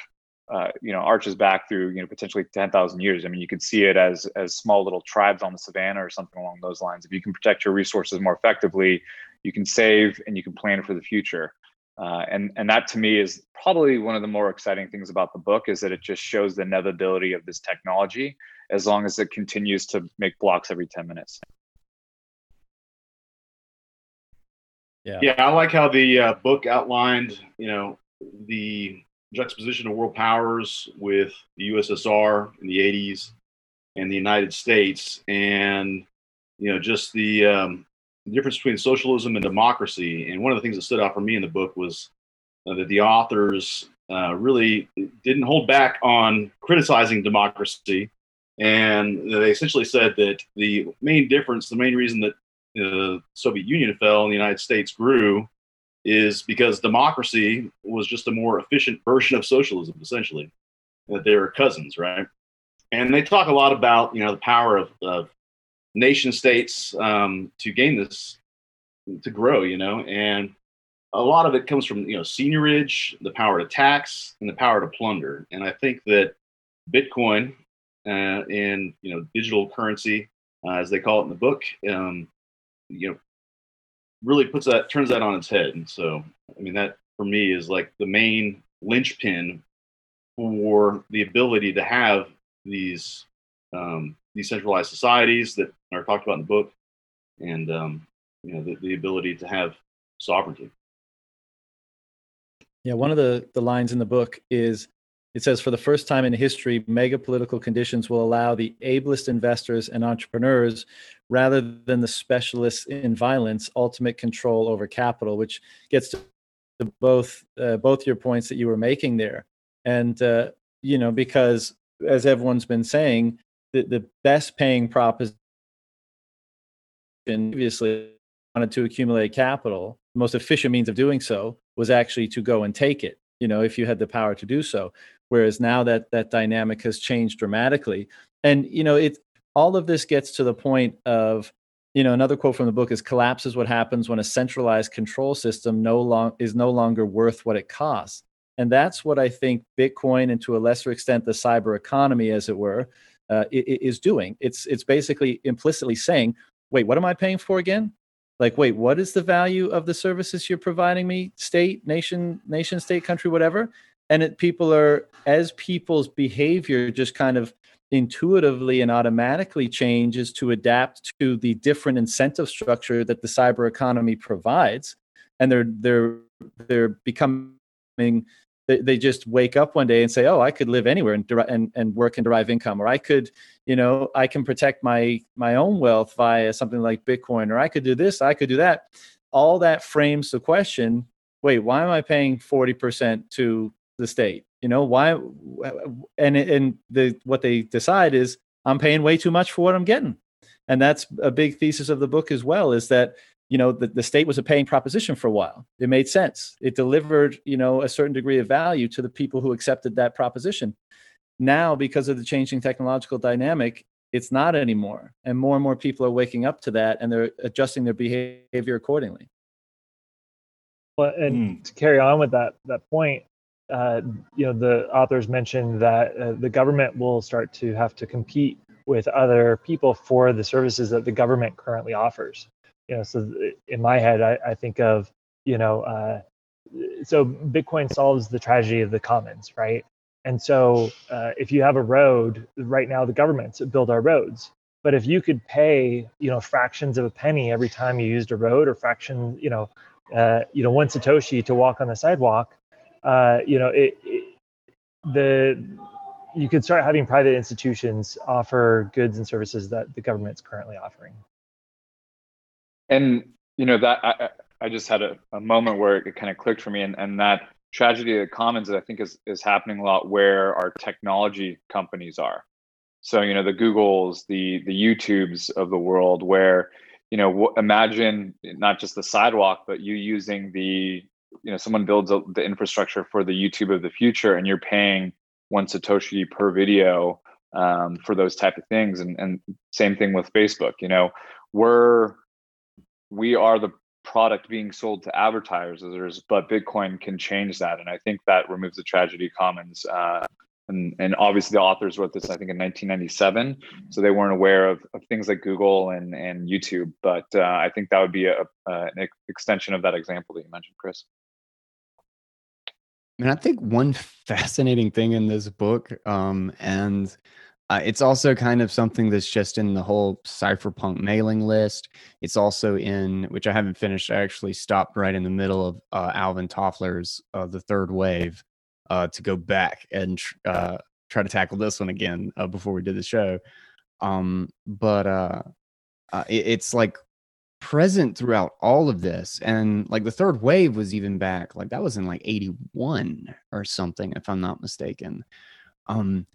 uh, you know arches back through you know potentially 10,000 years. I mean, you could see it as as small little tribes on the savannah or something along those lines. If you can protect your resources more effectively, you can save and you can plan for the future. Uh, and and that to me is probably one of the more exciting things about the book is that it just shows the inevitability of this technology as long as it continues to make blocks every 10 minutes. Yeah, yeah, I like how the uh, book outlined, you know, the juxtaposition of world powers with the USSR in the 80s and the United States, and you know just the, um, difference between socialism and democracy. And one of the things that stood out for me in the book was uh, that the authors uh, really didn't hold back on criticizing democracy, and they essentially said that the main difference, the main reason that the Soviet Union fell and the United States grew is because democracy was just a more efficient version of socialism, essentially. That they're cousins, right? And they talk a lot about you know the power of, of nation states um, to gain this to grow, you know, and a lot of it comes from you know seigniorage, the power to tax, and the power to plunder. And I think that Bitcoin uh, and you know digital currency, uh, as they call it in the book, um, you know, really puts that turns that on its head. And so, I mean, that for me is like the main linchpin for the ability to have these um, decentralized societies that are talked about in the book, and um, you know, the, the ability to have sovereignty. Yeah, one of the the lines in the book is it says, for the first time in history, mega political conditions will allow the ablest investors and entrepreneurs, rather than the specialists in violence, ultimate control over capital, which gets to both uh, both your points that you were making there. And uh, you know, because as everyone's been saying, the, the best paying proposition previously wanted to accumulate capital. The most efficient means of doing so was actually to go and take it you know if you had the power to do so whereas now that that dynamic has changed dramatically. And you know it all of this gets to the point of you know another quote from the book is collapse is what happens when a centralized control system no long is no longer worth what it costs. And that's what i think bitcoin and to a lesser extent the cyber economy as it were uh, is doing. It's it's basically implicitly saying wait what am i paying for again? Like wait what is the value of the services you're providing me state nation nation state country whatever and it, people are as people's behavior just kind of intuitively and automatically changes to adapt to the different incentive structure that the cyber economy provides and they're they're they're becoming they, just wake up one day and say oh i could live anywhere and, and and work and derive income or i could you know i can protect my my own wealth via something like bitcoin or i could do this i could do that. All that frames the question wait why am i paying 40% to the state. You know why? And and the what they decide is I'm paying way too much for what I'm getting, and that's a big thesis of the book as well. Is that you know the, the state was a paying proposition for a while. It made sense. It delivered you know a certain degree of value to the people who accepted that proposition. Now, because of the changing technological dynamic, it's not anymore, and more and more people are waking up to that, and they're adjusting their behavior accordingly. Well, and mm. to carry on with that that point, uh, you know, the authors mentioned that uh, the government will start to have to compete with other people for the services that the government currently offers. You know, so in my head, I, I think of, you know, uh, so Bitcoin solves the tragedy of the commons, right? And so uh, if you have a road, right now the governments build our roads. But if you could pay, you know, fractions of a penny every time you used a road, or fraction, you know, uh, you know, one satoshi to walk on the sidewalk, uh, you know, it, it, the you could start having private institutions offer goods and services that the government's currently offering. And you know that I, I just had a, a moment where it kind of clicked for me, and, and that tragedy of the commons, that I think, is is happening a lot where our technology companies are. So you know the Googles, the the YouTubes of the world, where you know imagine not just the sidewalk, but you using the you know someone builds a, the infrastructure for the YouTube of the future, and you're paying one satoshi per video um, for those type of things, and and same thing with Facebook. You know, we're we are the product being sold to advertisers, but Bitcoin can change that, and I think that removes the tragedy commons. Uh, and, and obviously the authors wrote this, I think, in 1997, so they weren't aware of, of things like Google and and YouTube. But uh, I think that would be a, a, an extension of that example that you mentioned, Chris. And I think one fascinating thing in this book, um, and uh, it's also kind of something that's just in the whole cypherpunk mailing list. It's also in, which I haven't finished. I actually stopped right in the middle of uh, Alvin Toffler's uh, The Third Wave uh, to go back and uh, try to tackle this one again uh, before we did the show. Um, but it, it's like present throughout all of this and like the third wave was even back like that was in like 81 or something if i'm not mistaken. Um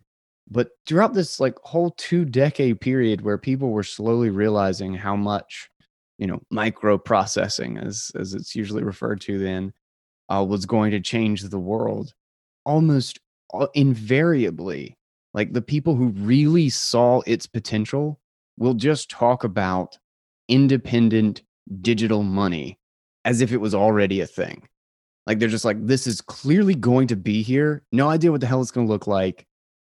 but throughout this like whole two decade period where people were slowly realizing how much you know microprocessing as as it's usually referred to then uh, was going to change the world almost invariably like the people who really saw its potential will just talk about independent digital money as if it was already a thing. Like they're just like, this is clearly going to be here. No idea what the hell it's going to look like,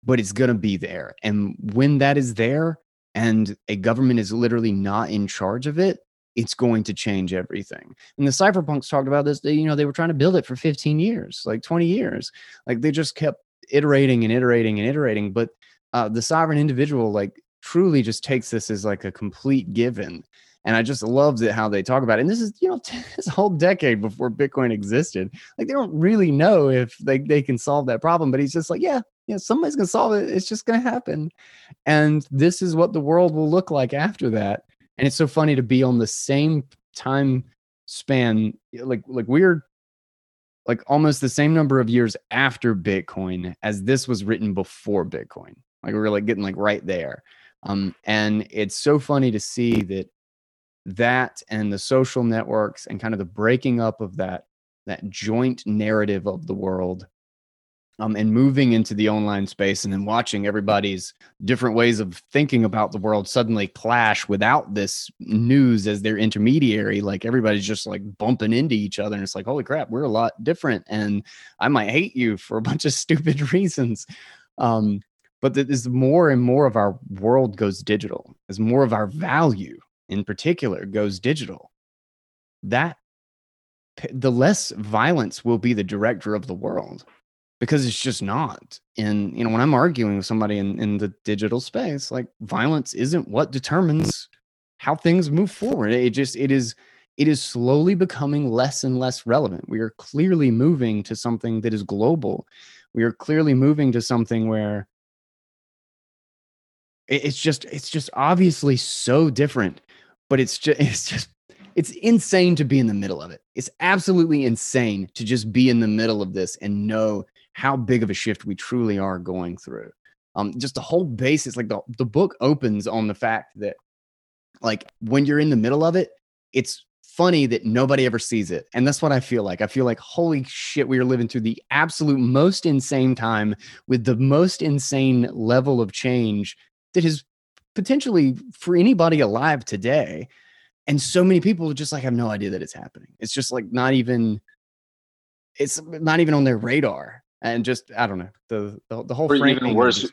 but it's going to be there. And when that is there and a government is literally not in charge of it, it's going to change everything. And the cypherpunks talked about this. They, you know, they were trying to build it for 15 years, like 20 years. Like they just kept iterating and iterating and iterating. But uh, the sovereign individual, like truly just takes this as like a complete given. And I just loved it how they talk about it. And this is, you know, this whole decade before Bitcoin existed. Like they don't really know if they, they can solve that problem, but he's just like, yeah, you know, somebody's gonna solve it. It's just gonna happen. And this is what the world will look like after that. And it's so funny to be on the same time span, like like we're like almost the same number of years after Bitcoin as this was written before Bitcoin. Like we are like getting like right there. Um, and it's so funny to see that that and the social networks and kind of the breaking up of that that joint narrative of the world um, and moving into the online space and then watching everybody's different ways of thinking about the world suddenly clash without this news as their intermediary like everybody's just like bumping into each other and it's like holy crap we're a lot different and i might hate you for a bunch of stupid reasons. Um, but that as more and more of our world goes digital, as more of our value in particular goes digital, that the less violence will be the director of the world because it's just not. And you know, when I'm arguing with somebody in, in the digital space, like violence isn't what determines how things move forward. It just it is it is slowly becoming less and less relevant. We are clearly moving to something that is global. We are clearly moving to something where it's just it's just obviously so different but it's just it's just it's insane to be in the middle of it it's absolutely insane to just be in the middle of this and know how big of a shift we truly are going through um just the whole basis like the, the book opens on the fact that like when you're in the middle of it it's funny that nobody ever sees it. And that's what I feel like. I feel like, holy shit, we are living through the absolute most insane time with the most insane level of change that is potentially for anybody alive today. And so many people just like have no idea that it's happening. It's just like not even it's not even on their radar. And just I don't know the the, the whole. Or even worse,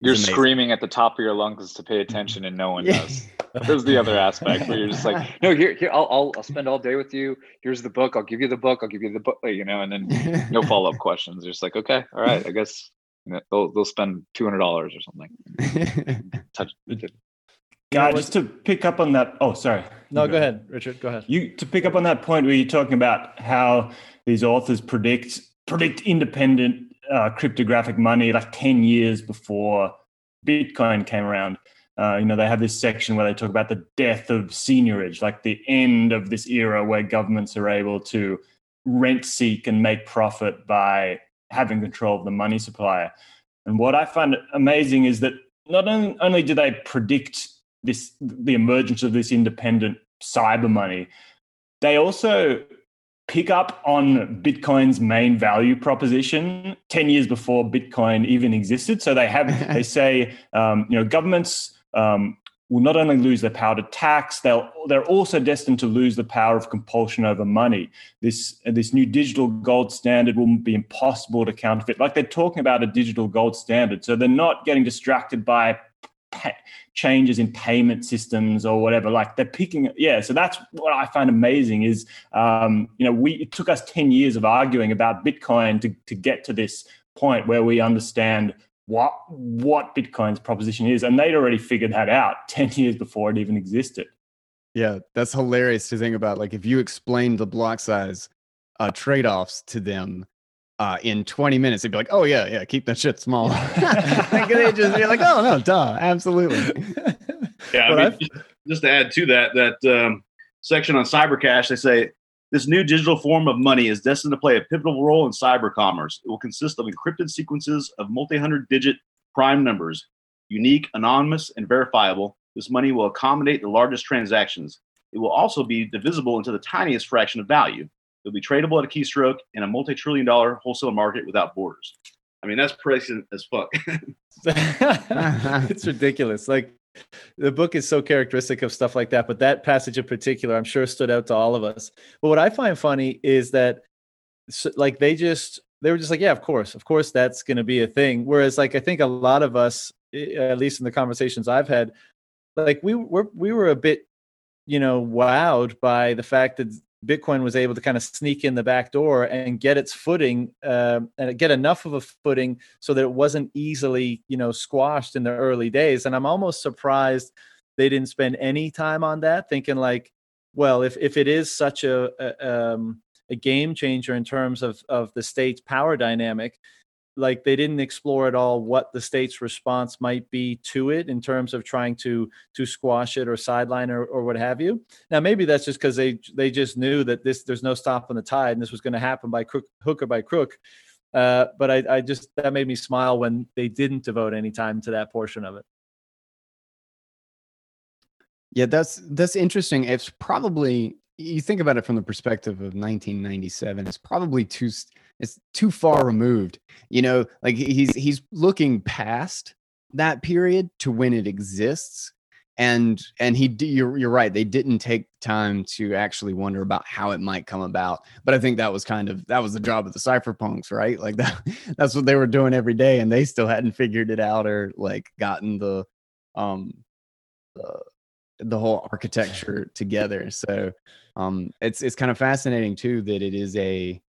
you're amazing. screaming at the top of your lungs to pay attention, and no one does. There's the other aspect where you're just like, no, here, here, I'll, I'll, I'll spend all day with you. Here's the book. I'll give you the book. I'll give you the book. You know, and then no follow up questions. You're just like, okay, all right, I guess they'll they'll spend two hundred dollars or something. Touch. Guy, just to pick up on that. Oh, sorry. No, go ahead, Richard. Go ahead. You to pick up on that point where you're talking about how these authors predict predict independent uh, cryptographic money like ten years before Bitcoin came around. Uh, you know, they have this section where they talk about the death of seigniorage, like the end of this era where governments are able to rent seek and make profit by having control of the money supply. And what I find amazing is that not only do they predict this the emergence of this independent cyber money, they also pick up on Bitcoin's main value proposition 10 years before Bitcoin even existed. So they have they say um, you know governments um, will not only lose their power to tax, they'll they're also destined to lose the power of compulsion over money. This this new digital gold standard will be impossible to counterfeit. Like they're talking about a digital gold standard, so they're not getting distracted by changes in payment systems or whatever. Like they're picking, yeah. So that's what I find amazing is, um, you know, we it took us ten years of arguing about Bitcoin to to get to this point where we understand what what Bitcoin's proposition is, and they'd already figured that out ten years before it even existed. Yeah, that's hilarious to think about. Like if you explain the block size uh, trade offs to them uh, in 20 minutes, they'd be like, "Oh yeah, yeah, keep that shit small." like, they just be like, "Oh no, duh, absolutely." yeah, I mean, just, just, to add to that, that um, section on cyber cash, they say this new digital form of money is destined to play a pivotal role in cyber commerce. It will consist of encrypted sequences of multi hundred digit prime numbers, unique, anonymous, and verifiable. This money will accommodate the largest transactions. It will also be divisible into the tiniest fraction of value. It will be tradable at a keystroke in a multi trillion dollar wholesale market without borders. I mean, that's crazy as fuck. it's ridiculous. Like the book is so characteristic of stuff like that but that passage in particular i'm sure stood out to all of us. But what i find funny is that like they just they were just like yeah of course of course that's going to be a thing. Whereas like i think a lot of us eh, at least in the conversations i've had like we were we were a bit you know wowed by the fact that Bitcoin was able to kind of sneak in the back door and get its footing uh, and get enough of a footing so that it wasn't easily, you know, squashed in the early days. And I'm almost surprised they didn't spend any time on that, thinking like, well, if if it is such a a, um, a game changer in terms of of the state's power dynamic, like they didn't explore at all what the state's response might be to it in terms of trying to to squash it or sideline or, or what have you. Now maybe that's just because they they just knew that this there's no stop on the tide and this was going to happen by crook, hook or by crook. Uh, but I, I just that made me smile when they didn't devote any time to that portion of it. Yeah that's that's interesting. It's probably you think about it from the perspective of 1997 it's probably too it's too far removed you know like he's he's looking past that period to when it exists and and he you're, you're right they didn't take time to actually wonder about how it might come about but i think that was kind of that was the job of the cypherpunks right? Like that that's what they were doing every day and they still hadn't figured it out or like gotten the um the, the whole architecture together so um it's it's kind of fascinating too that it is a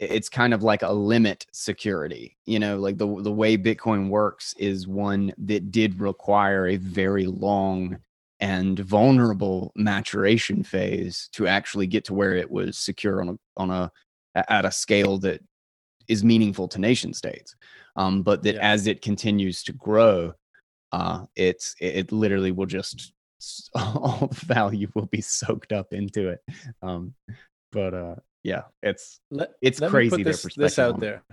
it's kind of like a limit security you know like the the way bitcoin works is one that did require a very long and vulnerable maturation phase to actually get to where it was secure on a on a at a scale that is meaningful to nation states um, but that yeah. as it continues to grow uh, it's it literally will just all the value will be soaked up into it um, but uh yeah, it's let, it's let crazy. Me put this, this out there.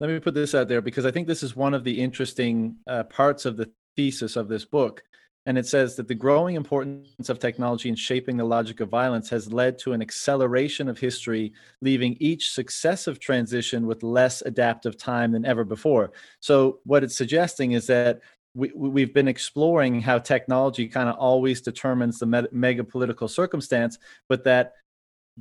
Let me put this out there because I think this is one of the interesting uh, parts of the thesis of this book. And it says that the growing importance of technology in shaping the logic of violence has led to an acceleration of history, leaving each successive transition with less adaptive time than ever before. So, what it's suggesting is that we, we've been exploring how technology kind of always determines the mega political circumstance, but that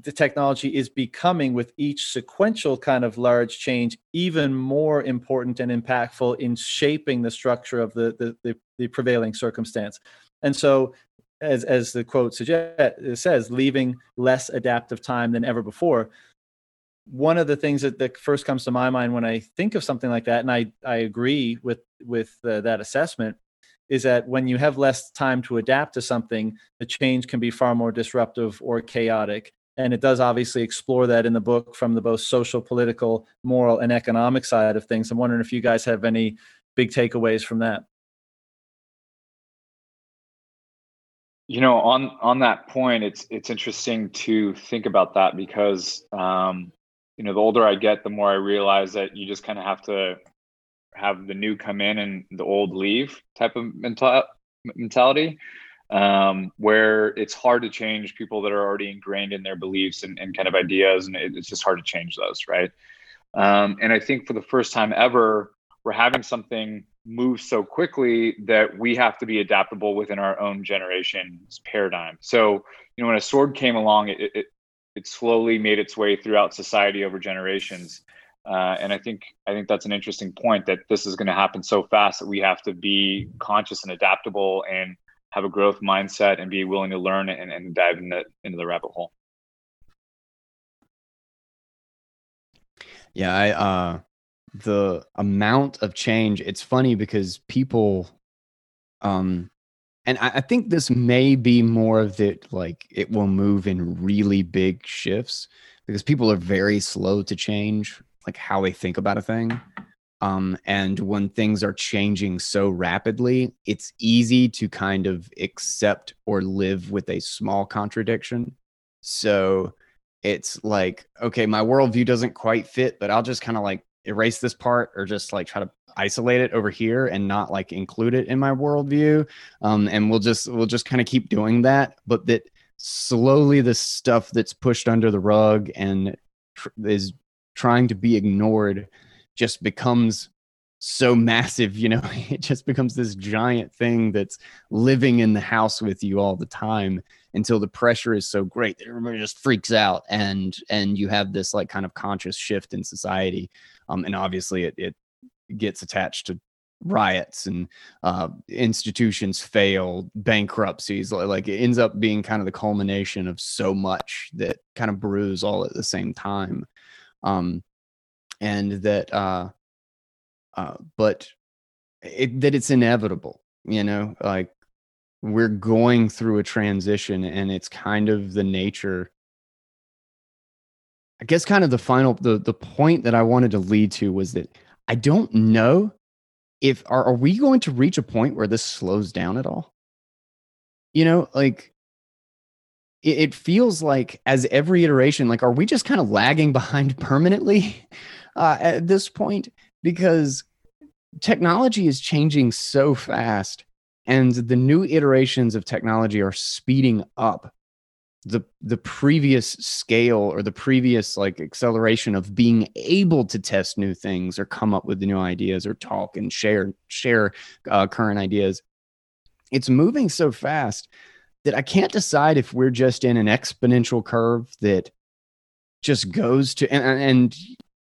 the technology is becoming with each sequential kind of large change even more important and impactful in shaping the structure of the the, the, the prevailing circumstance. And so as as the quote suggests says leaving less adaptive time than ever before one of the things that, that first comes to my mind when i think of something like that and i i agree with with uh, that assessment is that when you have less time to adapt to something the change can be far more disruptive or chaotic. And it does obviously explore that in the book from the both social political moral and economic side of things. I'm wondering if you guys have any big takeaways from that. You know, on on that point, it's it's interesting to think about that because um, you know the older I get, the more I realize that you just kind of have to have the new come in and the old leave type of mental mentality um, where it's hard to change people that are already ingrained in their beliefs and, and kind of ideas and it, it's just hard to change those right? Um, and i think for the first time ever we're having something move so quickly that we have to be adaptable within our own generation's paradigm. So you know when a sword came along it, it, it slowly made its way throughout society over generations uh, and I think I think that's an interesting point that this is going to happen so fast that we have to be conscious and adaptable and have a growth mindset and be willing to learn and, and dive into, into the rabbit hole. Yeah, I uh the amount of change, it's funny because people um and I, I think this may be more of it like it will move in really big shifts because people are very slow to change like how they think about a thing. Um, and when things are changing so rapidly, it's easy to kind of accept or live with a small contradiction. So it's like, okay, my worldview doesn't quite fit, but I'll just kind of like erase this part or just like try to isolate it over here and not like include it in my worldview. Um, and we'll just we'll just kind of keep doing that. But that slowly the stuff that's pushed under the rug and tr- is trying to be ignored just becomes so massive you know it just becomes this giant thing that's living in the house with you all the time until the pressure is so great that everybody just freaks out and and you have this like kind of conscious shift in society um and obviously it, it gets attached to riots and uh, institutions fail bankruptcies like it ends up being kind of the culmination of so much that kind of brews all at the same time. Um, and that uh, uh, but it, that it's inevitable you know like we're going through a transition and it's kind of the nature i guess kind of the final the the point that i wanted to lead to was that i don't know if are, are we going to reach a point where this slows down at all you know like it, it feels like as every iteration, like, are we just kind of lagging behind permanently uh, at this point? Because technology is changing so fast and the new iterations of technology are speeding up the the previous scale or the previous like acceleration of being able to test new things or come up with new ideas or talk and share share uh, current ideas. It's moving so fast that I can't decide if we're just in an exponential curve that just goes to and, and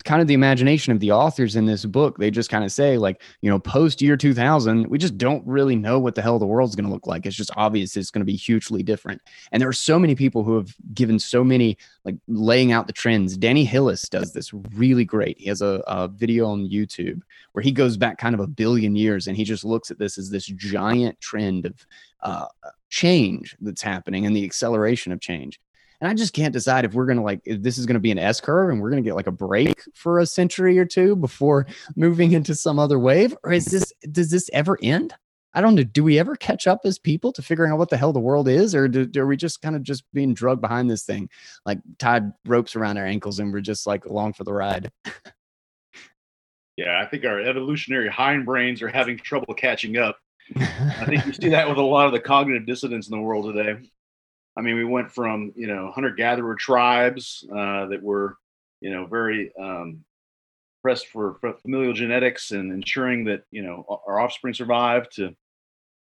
kind of the imagination of the authors in this book. They just kind of say, like, you know, post year 2000, we just don't really know what the hell the world's going to look like. It's just obvious it's going to be hugely different. And there are so many people who have given so many, like, laying out the trends. Danny Hillis does this really great. He has a, a video on YouTube where he goes back kind of a billion years and he just looks at this as this giant trend of uh, change that's happening and the acceleration of change. And I just can't decide if we're going to like, if this is going to be an S curve and we're going to get like a break for a century or two before moving into some other wave. Or is this, does this ever end? I don't know. Do we ever catch up as people to figuring out what the hell the world is? Or do, do, are we just kind of just being drugged behind this thing, like tied ropes around our ankles and we're just like along for the ride? yeah, I think our evolutionary hindbrains are having trouble catching up. I think you see that with a lot of the cognitive dissonance in the world today. I mean, we went from you know hunter-gatherer tribes uh, that were you know very um, pressed for, for familial genetics and ensuring that you know our offspring survived to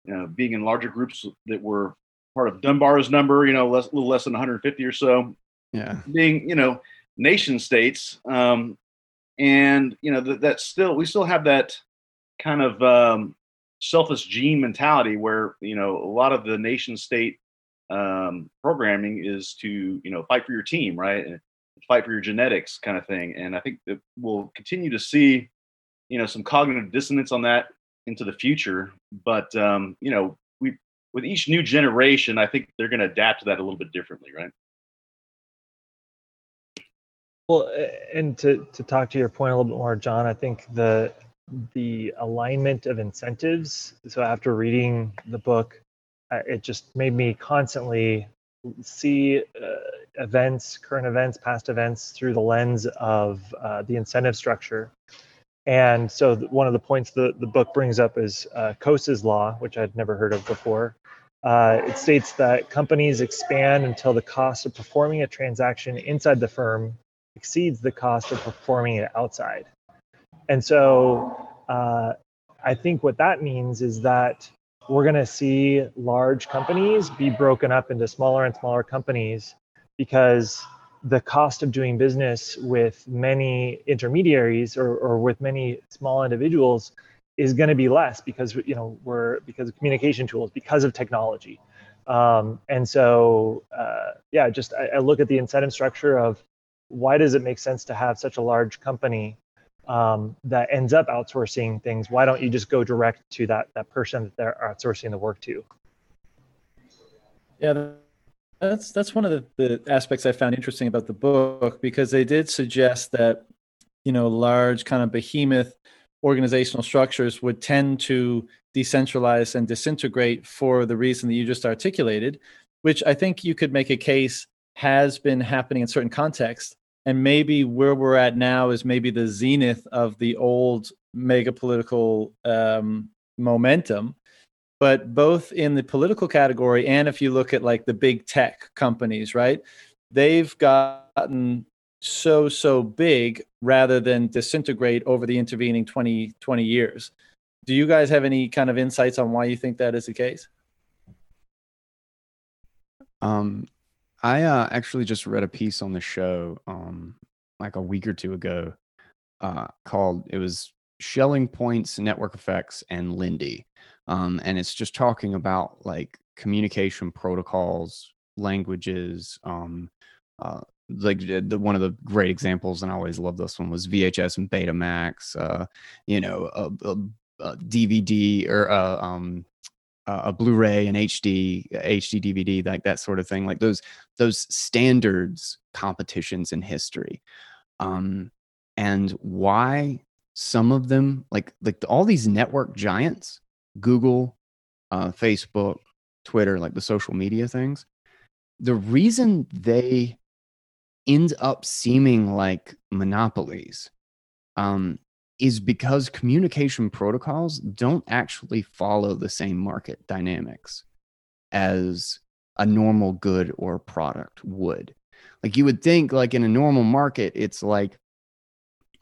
you know being in larger groups that were part of Dunbar's number, you know, less, a little less than 150 or so. Yeah, being you know nation states, um, and you know that, that still we still have that kind of um, selfish gene mentality where you know a lot of the nation state um, programming is to you know fight for your team right? And fight for your genetics kind of thing. And i think that we'll continue to see you know some cognitive dissonance on that into the future. But um, you know we with each new generation i think they're going to adapt to that a little bit differently right? Well and to to talk to your point a little bit more john i think the the alignment of incentives. So after reading the book, it just made me constantly see uh, events, current events, past events through the lens of uh, the incentive structure. And so, one of the points the, the book brings up is uh, Coase's law, which I'd never heard of before. Uh, it states that companies expand until the cost of performing a transaction inside the firm exceeds the cost of performing it outside. And so, uh, I think what that means is that we're going to see large companies be broken up into smaller and smaller companies because the cost of doing business with many intermediaries or, or with many small individuals is going to be less because you know we're because of communication tools because of technology. Um, and so uh, yeah just I, I, look at the incentive structure of why does it make sense to have such a large company um, that ends up outsourcing things why don't you just go direct to that that person that they're outsourcing the work to yeah that's that's one of the, the aspects I found interesting about the book because they did suggest that you know large kind of behemoth organizational structures would tend to decentralize and disintegrate for the reason that you just articulated, which I think you could make a case has been happening in certain contexts. And maybe where we're at now is maybe the zenith of the old mega political um, momentum but both in the political category and if you look at like the big tech companies, right? They've gotten so so big rather than disintegrate over the intervening 20 20 years. Do you guys have any kind of insights on why you think that is the case? Um I uh, actually just read a piece on the show um like a week or two ago uh called it was Schelling Points, Network Effects, and Lindy um, and it's just talking about like communication protocols languages um, uh, like the, one of the great examples and i always love this one was vhs and betamax uh, you know a, a, a dvd or a, uh, a blu-ray and hd hd dvd like that sort of thing like those those standards competitions in history. Um, and why some of them like like all these network giants Google, uh, Facebook, Twitter, like the social media things, the reason they end up seeming like monopolies um, is because communication protocols don't actually follow the same market dynamics as a normal good or product would. Like you would think, like in a normal market, it's like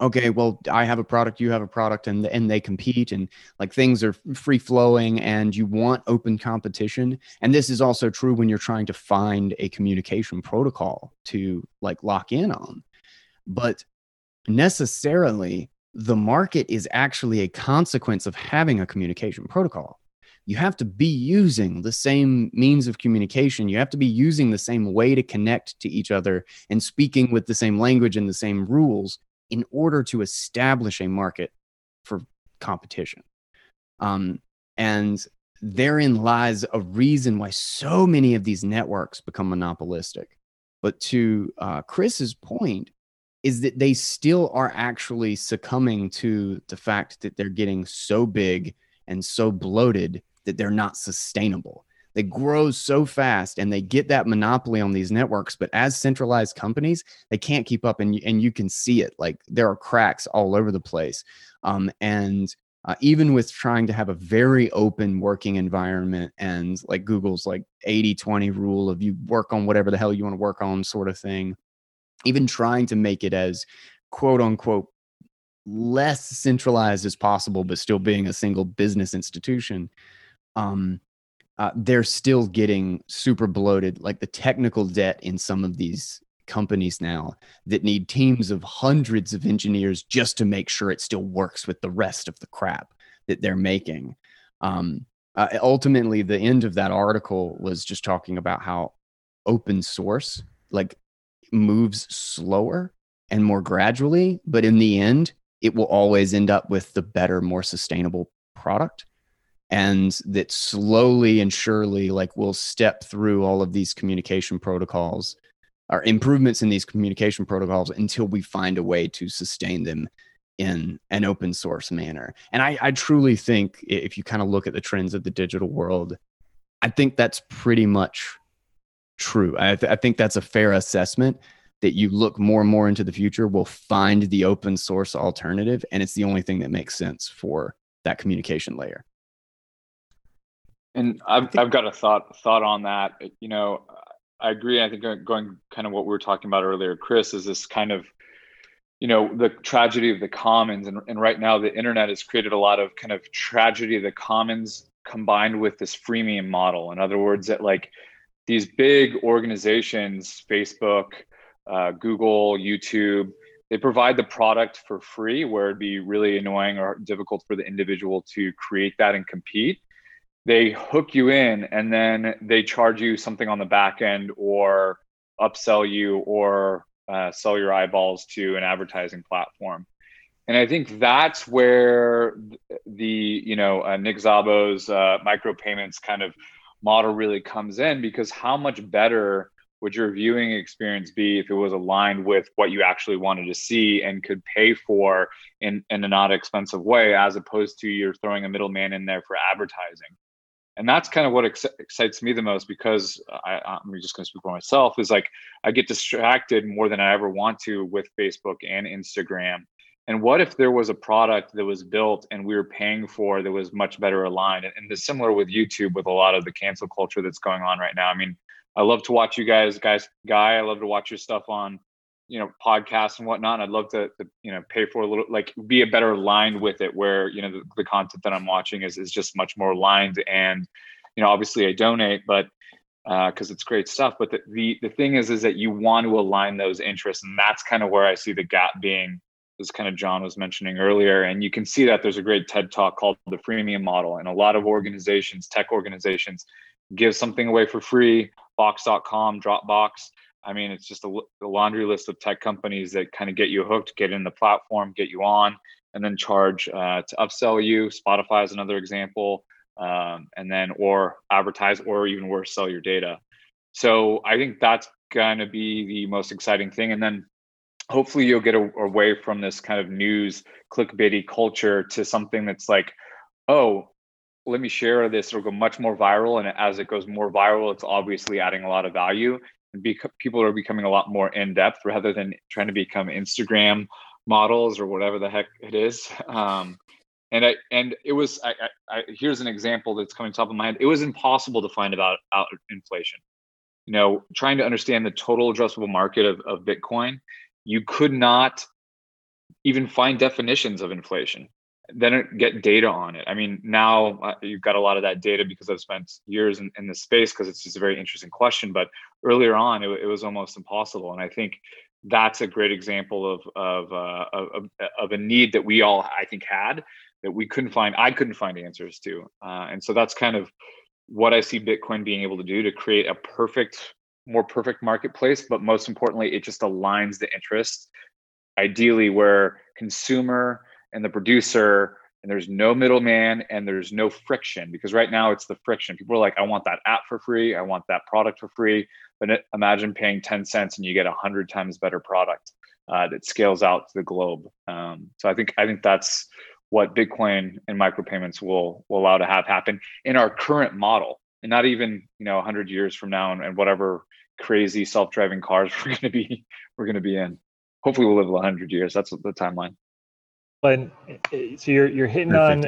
okay well i have a product you have a product and and they compete and like things are free flowing and you want open competition and this is also true when you're trying to find a communication protocol to like lock in on but necessarily the market is actually a consequence of having a communication protocol you have to be using the same means of communication. You have to be using the same way to connect to each other and speaking with the same language and the same rules in order to establish a market for competition. Um, and therein lies a reason why so many of these networks become monopolistic. But to uh, Chris's point, is that they still are actually succumbing to the fact that they're getting so big and so bloated that they're not sustainable. They grow so fast and they get that monopoly on these networks but as centralized companies they can't keep up and, and you can see it. Like there are cracks all over the place. Um, and uh, even with trying to have a very open working environment and like google's like 80 20 rule of you work on whatever the hell you want to work on sort of thing even trying to make it as quote unquote less centralized as possible but still being a single business institution um, uh, they're still getting super bloated. Like the technical debt in some of these companies now that need teams of hundreds of engineers just to make sure it still works with the rest of the crap that they're making. Um, uh, ultimately, the end of that article was just talking about how open source like moves slower and more gradually, but in the end, it will always end up with the better, more sustainable product. And that slowly and surely like we'll step through all of these communication protocols or improvements in these communication protocols until we find a way to sustain them in an open source manner. And i, I truly think if you kind of look at the trends of the digital world I think that's pretty much true. I, th- I think that's a fair assessment that you look more and more into the future, we'll find the open source alternative. And it's the only thing that makes sense for that communication layer. And I've, I've got a thought thought on that. You know, I agree. I think uh, going kind of what we were talking about earlier, Chris, is this kind of, you know, the tragedy of the commons. And, and right now the internet has created a lot of kind of tragedy of the commons combined with this freemium model. In other words, that like these big organizations, Facebook, uh, Google, YouTube, they provide the product for free where it'd be really annoying or difficult for the individual to create that and compete. They hook you in and then they charge you something on the back end or upsell you or uh, sell your eyeballs to an advertising platform. And I think that's where the, you know, uh, Nick Szabo's uh, micropayments kind of model really comes in because how much better would your viewing experience be if it was aligned with what you actually wanted to see and could pay for in, in a not expensive way as opposed to you're throwing a middleman in there for advertising? And that's kind of what ex- excites me the most because I, i'm just going to speak for myself is like i get distracted more than i ever want to with facebook and instagram and what if there was a product that was built and we were paying for that was much better aligned and, and similar with youtube with a lot of the cancel culture that's going on right now i mean I love to watch you guys, guys, guy. I love to watch your stuff on, you know, podcasts and whatnot. And I'd love to, to, you know, pay for a little, like, be a better aligned with it, where you know the, the content that I'm watching is is just much more aligned. And, you know, obviously I donate, but because uh, it's great stuff. But the, the the thing is, is that you want to align those interests, and that's kind of where I see the gap being. As kind of John was mentioning earlier, and you can see that there's a great TED talk called the freemium model, and a lot of organizations, tech organizations, give something away for free box.com, Dropbox. I mean, it's just a, a laundry list of tech companies that kind of get you hooked, get in the platform, get you on, and then charge uh, to upsell you. Spotify is another example, um, and then or advertise or even worse, sell your data. So I think that's going to be the most exciting thing, and then hopefully you'll get a, away from this kind of news clickbaity culture to something that's like, oh, let me share this. It'll go much more viral. And as it goes more viral, it's obviously adding a lot of value. And people are becoming a lot more in depth rather than trying to become Instagram models or whatever the heck it is. Um, and I and it was I, I, I, here's an example that's coming top of my head. It was impossible to find about out inflation. You know, trying to understand the total addressable market of, of Bitcoin, you could not even find definitions of inflation then get data on it. I mean, now uh, you've got a lot of that data because I've spent years in, in this space because it's just a very interesting question. But earlier on, it, it, was almost impossible, and I think that's a great example of of, uh, of of a need that we all I think had that we couldn't find. I couldn't find answers to, uh, and so that's kind of what I see Bitcoin being able to do to create a perfect, more perfect marketplace. But most importantly, it just aligns the interest, ideally where consumer and the producer and there's no middleman and there's no friction because right now it's the friction. People are like i want that app for free. I want that product for free. But imagine paying 10 cents and you get a 100 times better product uh, that scales out to the globe. Um, so i think i think that's what bitcoin and micropayments will will allow to have happen in our current model and not even you know 100 years from now and, and whatever crazy self-driving cars we're going to be we're going to be in hopefully we'll live 100 years that's the timeline but so you're you're hitting on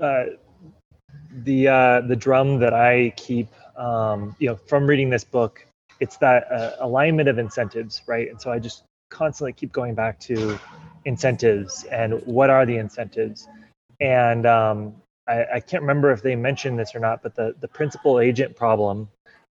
uh, the uh, the drum that I keep um, you know from reading this book. It's that uh, alignment of incentives, right? And so I just constantly keep going back to incentives and what are the incentives. And um, I, I, can't remember if they mentioned this or not, but the the principal agent problem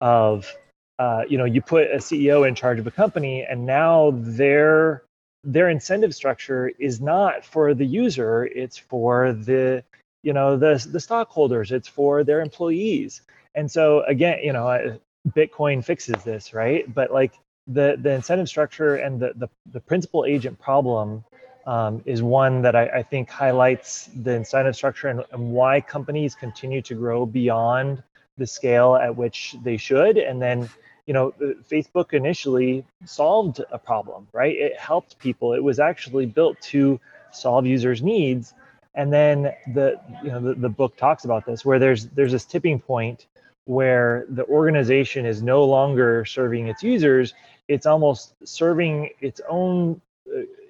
of uh, you know you put a CEO in charge of a company and now they're their incentive structure is not for the user it's for the you know the the stockholders it's for their employees. And so again you know bitcoin fixes this right? But like the the incentive structure and the the, the principal agent problem um, is one that I, I, think highlights the incentive structure and, and why companies continue to grow beyond the scale at which they should. And then you know facebook initially solved a problem right? It helped people. It was actually built to solve users needs. And then the you know the, the book talks about this where there's there's this tipping point where the organization is no longer serving its users. It's almost serving its own uh,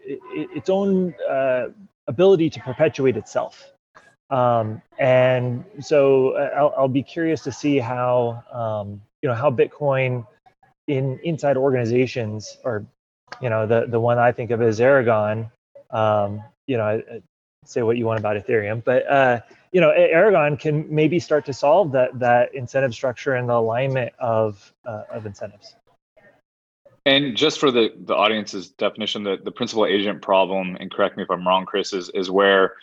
its own uh, ability to perpetuate itself um, and so uh, I'll, I'll, be curious to see how um, you know how bitcoin in inside organizations or you know the the one i think of as aragon um, you know say what you want about ethereum but uh, you know, Aragon can maybe start to solve that that incentive structure and the alignment of uh, of incentives. And just for the the audience's definition, the the principal agent problem, and correct me if I'm wrong, Chris, is is where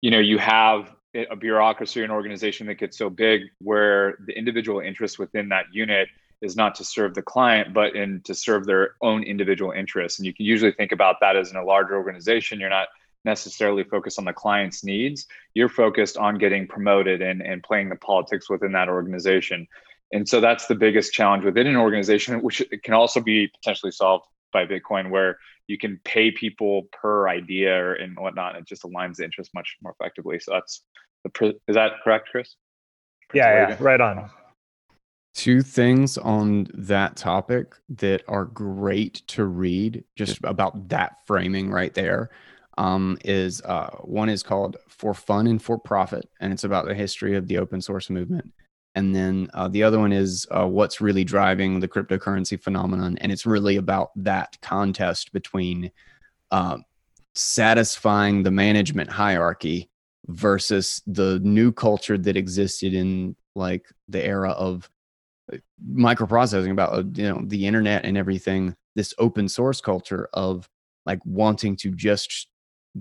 you know you have a bureaucracy or an organization that gets so big where the individual interest within that unit is not to serve the client but in to serve their own individual interests and you can usually think about that as in a larger organization you're not necessarily focused on the client's needs. You're focused on getting promoted and, and playing the politics within that organization. And so that's the biggest challenge within an organization, which can also be potentially solved by Bitcoin, where you can pay people per idea or and whatnot. It just aligns the interest much more effectively. So that's the is that correct, Chris? Yeah, yeah, right on. Two things on that topic that are great to read, just about that framing right there um, is uh, one is called For Fun and For Profit, and it's about the history of the open source movement. And then uh, the other one is uh, What's Really Driving the Cryptocurrency Phenomenon. And it's really about that contest between uh, satisfying the management hierarchy versus the new culture that existed in like the era of uh, microprocessing about uh, you know the internet and everything this open source culture of like wanting to just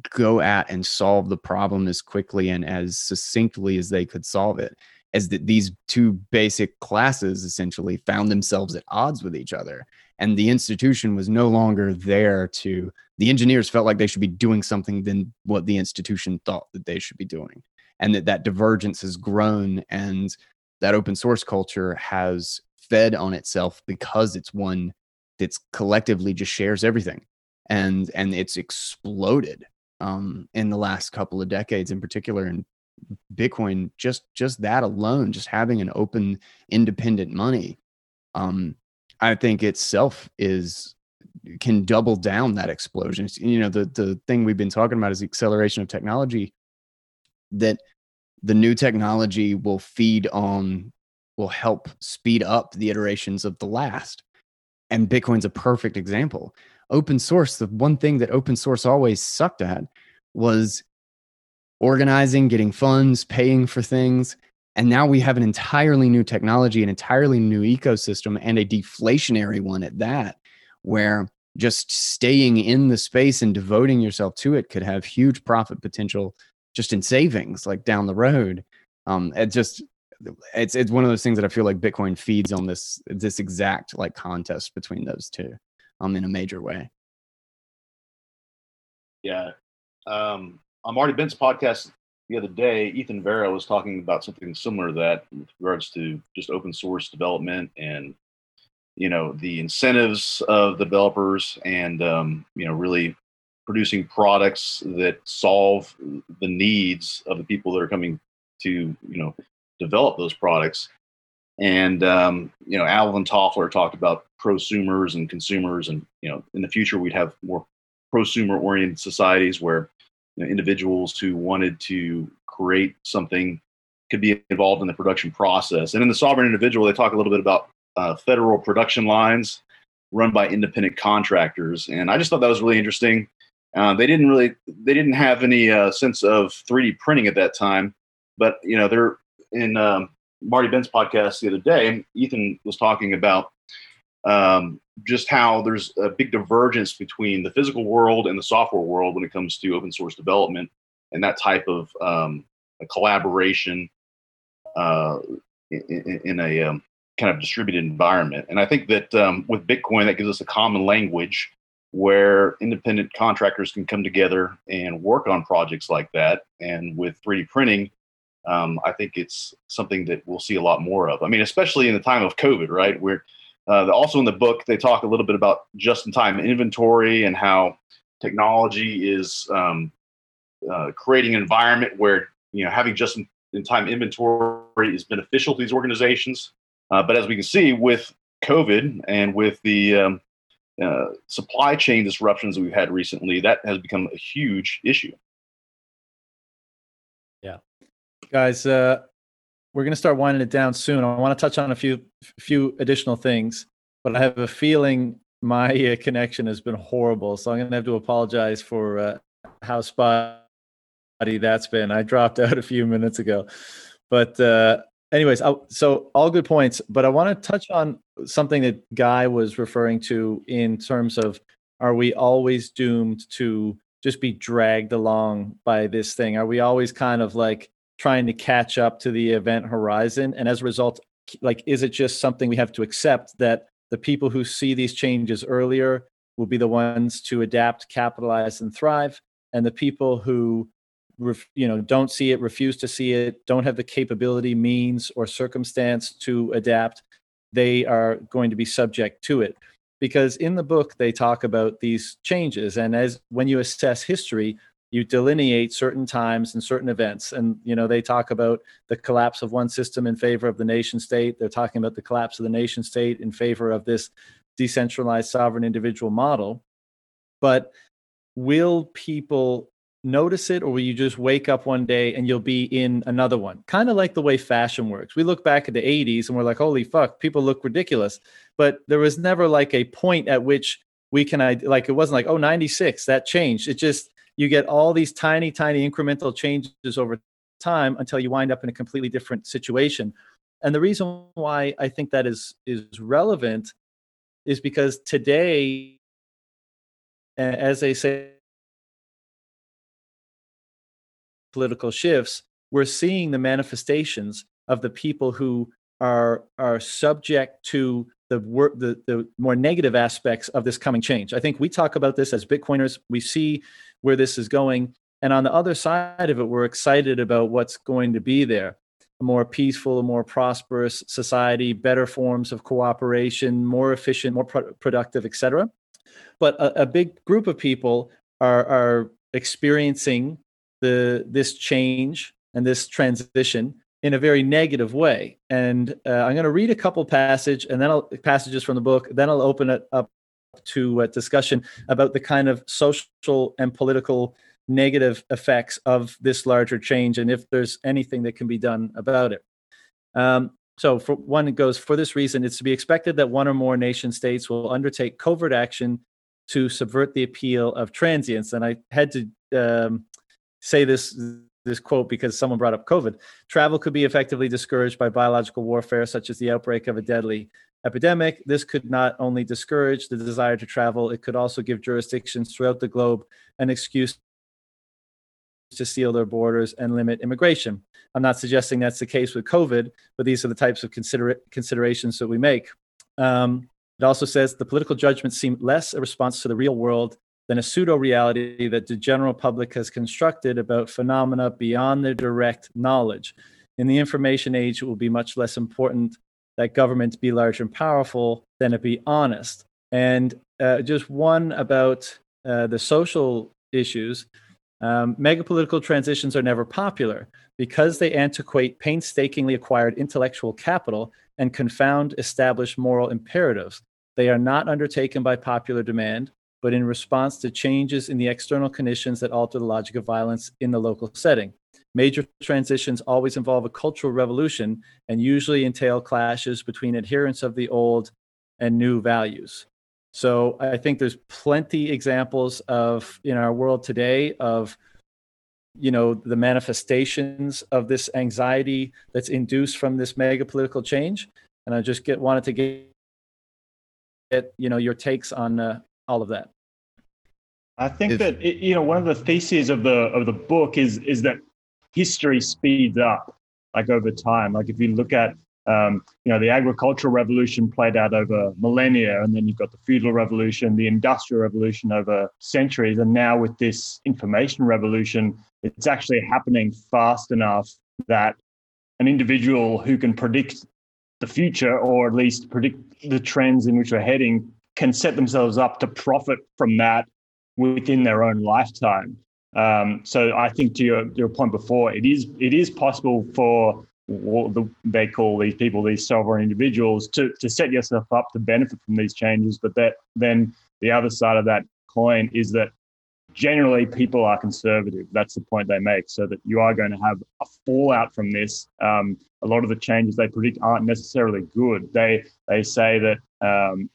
go at and solve the problem as quickly and as succinctly as they could solve it as that these two basic classes essentially found themselves at odds with each other. And the institution was no longer there to the engineers felt like they should be doing something than what the institution thought that they should be doing. And that that divergence has grown and that open source culture has fed on itself because it's one that's collectively just shares everything. And and it's exploded um, in the last couple of decades, in particular, and Bitcoin. Just just that alone, just having an open, independent money, um, I think itself is can double down that explosion. You know, the the thing we've been talking about is the acceleration of technology. That the new technology will feed on, will help speed up the iterations of the last. And Bitcoin's a perfect example open source, the one thing that open source always sucked at was organizing, getting funds, paying for things. And now we have an entirely new technology, an entirely new ecosystem, and a deflationary one at that, where just staying in the space and devoting yourself to it could have huge profit potential just in savings, like down the road. Um, it just it's it's one of those things that I feel like Bitcoin feeds on this this exact like contest between those two um, in a major way. Yeah. Um, on Marty Bent's podcast the other day, Ethan Vera was talking about something similar to that with regards to just open source development and you know the incentives of developers and um, you know really producing products that solve the needs of the people that are coming to you know develop those products. And um, you know, Alvin Toffler talked about prosumers and consumers, and you know, in the future we'd have more prosumer-oriented societies where you know, individuals who wanted to create something could be involved in the production process. And in the sovereign individual, they talk a little bit about uh, federal production lines run by independent contractors, and I just thought that was really interesting. Uh, they didn't really, they didn't have any uh, sense of 3D printing at that time, but you know, they're in um, Marty Bent's podcast the other day, Ethan was talking about um, just how there's a big divergence between the physical world and the software world when it comes to open source development and that type of um, collaboration uh, in, in, a um, kind of distributed environment. And I think that um, with Bitcoin, that gives us a common language where independent contractors can come together and work on projects like that. And with 3D printing, um, I think it's something that we'll see a lot more of. I mean, especially in the time of COVID, right? Where uh, also in the book they talk a little bit about just-in-time inventory and how technology is um, uh, creating an environment where you know having just in time inventory is beneficial to these organizations. Uh, but as we can see with COVID and with the um, uh, supply chain disruptions that we've had recently, that has become a huge issue. Yeah, guys, uh, we're going to start winding it down soon. I want to touch on a few few additional things, but I have a feeling my uh, connection has been horrible, so I'm going to have to apologize for uh, how spotty that's been. I dropped out a few minutes ago, but uh, anyways, I, so all good points. But I want to touch on something that Guy was referring to in terms of are we always doomed to just be dragged along by this thing? Are we always kind of like trying to catch up to the event horizon? And as a result, like, is it just something we have to accept that the people who see these changes earlier will be the ones to adapt, capitalize, and thrive? And the people who you know don't see it refuse to see it don't have the capability means or circumstance to adapt they are going to be subject to it because in the book they talk about these changes and as when you assess history you delineate certain times and certain events. And you know they talk about the collapse of one system in favor of the nation state. They're talking about the collapse of the nation state in favor of this decentralized sovereign individual model. But will people notice it or will you just wake up one day and you'll be in another one? Kind of like the way fashion works. We look back at the 80s and we're like holy fuck people look ridiculous. But there was never like a point at which we can like it wasn't like oh 96 that changed. It just you get all these tiny tiny incremental changes over time until you wind up in a completely different situation. And the reason why i think that is is relevant is because today as they say political shifts, we're seeing the manifestations of the people who are are subject to the work the, the more negative aspects of this coming change. I think we talk about this as Bitcoiners. We see where this is going. And on the other side of it, we're excited about what's going to be there. A more peaceful, a more prosperous society, better forms of cooperation, more efficient, more pro- productive, etc. But a, a big group of people are, are experiencing the this change and this transition in a very negative way. And uh, I'm going to read a couple passage and then I'll, passages from the book. Then I'll open it up to a discussion about the kind of social and political negative effects of this larger change and if there's anything that can be done about it. Um, so, for one, it goes for this reason, it's to be expected that one or more nation states will undertake covert action to subvert the appeal of transients. And I had to um, say this this quote because someone brought up COVID. Travel could be effectively discouraged by biological warfare, such as the outbreak of a deadly epidemic. This could not only discourage the desire to travel, it could also give jurisdictions throughout the globe an excuse to seal their borders and limit immigration. I'm not suggesting that's the case with COVID, but these are the types of consider- considerations that we make. Um, it also says the political judgments seem less a response to the real world than a pseudo reality that the general public has constructed about phenomena beyond their direct knowledge. In the information age, it will be much less important that governments be large and powerful than it be honest. And uh, just one about uh, the social issues. Um, megapolitical transitions are never popular because they antiquate painstakingly acquired intellectual capital and confound established moral imperatives. They are not undertaken by popular demand, but in response to changes in the external conditions that alter the logic of violence in the local setting. Major transitions always involve a cultural revolution and usually entail clashes between adherents of the old and new values. So I think there's plenty examples of in our world today of you know the manifestations of this anxiety that's induced from this mega political change and i just get wanted to get, get you know your takes on uh, all of that. I think if, that it, you know one of the theses of the of the book is is that history speeds up like over time. Like if you look at um, you know the agricultural revolution played out over millennia, and then you've got the feudal revolution, the industrial revolution over centuries, and now with this information revolution, it's actually happening fast enough that an individual who can predict the future or at least predict the trends in which we're heading can set themselves up to profit from that within their own lifetime. Um, so I think to your, your point before, it is it is possible for what the, they call these people, these sovereign individuals, to, to set yourself up to benefit from these changes. But that then the other side of that coin is that generally people are conservative. That's the point they make. So that you are going to have a fallout from this. Um, a lot of the changes they predict aren't necessarily good. They they say that um,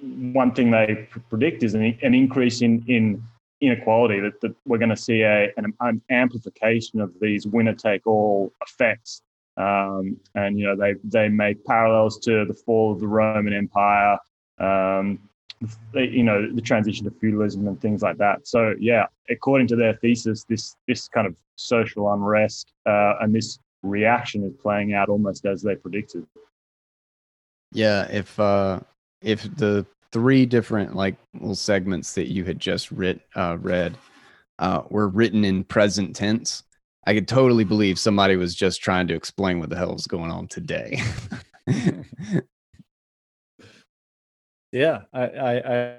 one thing they predict is an, an increase in in inequality. That, that we're going to see a an, an amplification of these winner take all effects. Um, and you know they they make parallels to the fall of the Roman Empire, um, you know the transition to feudalism and things like that. So yeah, according to their thesis, this this kind of social unrest uh, and this reaction is playing out almost as they predicted. Yeah, if uh, if the three different like little segments that you had just writ, uh, read uh, were written in present tense, I could totally believe somebody was just trying to explain what the hell is going on today. yeah, I, I,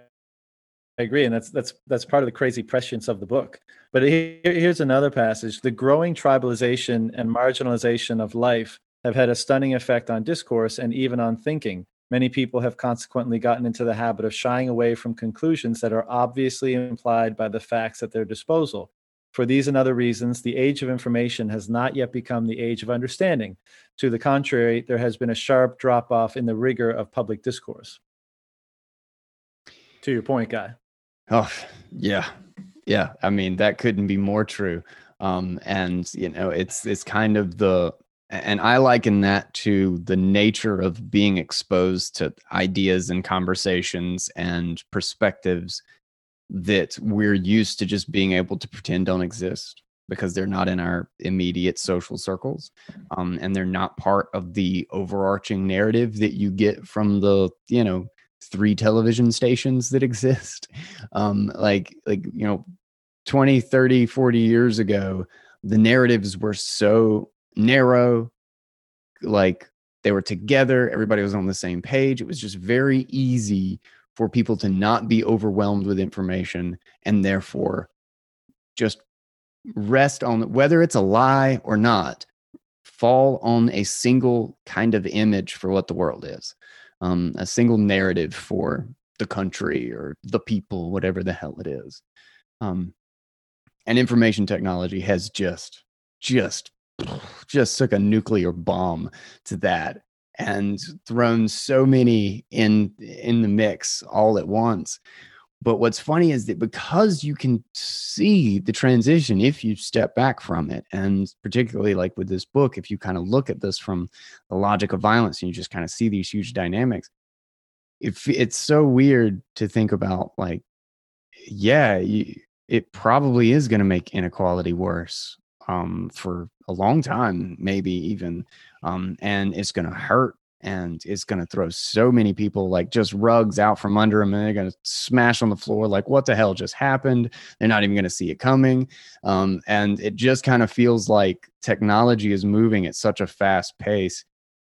I agree, and that's that's that's part of the crazy prescience of the book. But here, here's another passage: the growing tribalization and marginalization of life have had a stunning effect on discourse and even on thinking. Many people have consequently gotten into the habit of shying away from conclusions that are obviously implied by the facts at their disposal. For these and other reasons, the age of information has not yet become the age of understanding. To the contrary, there has been a sharp drop off in the rigor of public discourse. To your point, Guy. Oh, yeah. Yeah. I mean, that couldn't be more true. Um, and, you know, it's, it's kind of the, and I liken that to the nature of being exposed to ideas and conversations and perspectives that we're used to just being able to pretend don't exist because they're not in our immediate social circles um, and they're not part of the overarching narrative that you get from the you know three television stations that exist. Um, like like you know 20 30 40 years ago the narratives were so narrow like they were together everybody was on the same page. It was just very easy for people to not be overwhelmed with information and therefore just rest on whether it's a lie or not fall on a single kind of image for what the world is um, a single narrative for the country or the people whatever the hell it is. Um, and information technology has just just just took a nuclear bomb to that and thrown so many in in the mix all at once. But what's funny is that because you can see the transition if you step back from it and particularly like with this book if you kind of look at this from the logic of violence and you just kind of see these huge dynamics if it's so weird to think about like yeah you, it probably is going to make inequality worse um, for a long time, maybe even. Um, and it's going to hurt and it's going to throw so many people like just rugs out from under them and they're going to smash on the floor like what the hell just happened they're not even going to see it coming um, and it just kind of feels like technology is moving at such a fast pace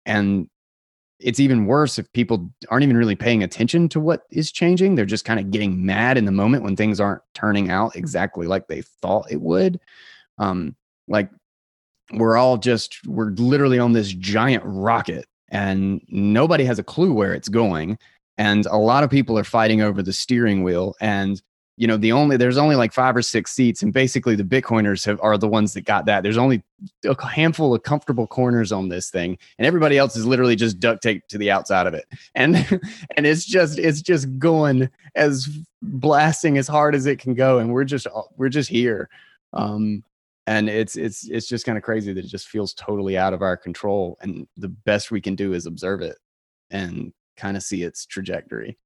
and it's even worse if people aren't even really paying attention to what is changing they're just kind of getting mad in the moment when things aren't turning out exactly like they thought it would um, like we're all just we're literally on this giant rocket and nobody has a clue where it's going. And a lot of people are fighting over the steering wheel. And you know the only there's only like five or six seats. And basically the bitcoiners have, are the ones that got that. There's only a handful of comfortable corners on this thing. And everybody else is literally just duct taped to the outside of it. And and it's just it's just going as blasting as hard as it can go. And we're just we're just here. Um and it's it's it's just kind of crazy that it just feels totally out of our control and the best we can do is observe it and kind of see its trajectory.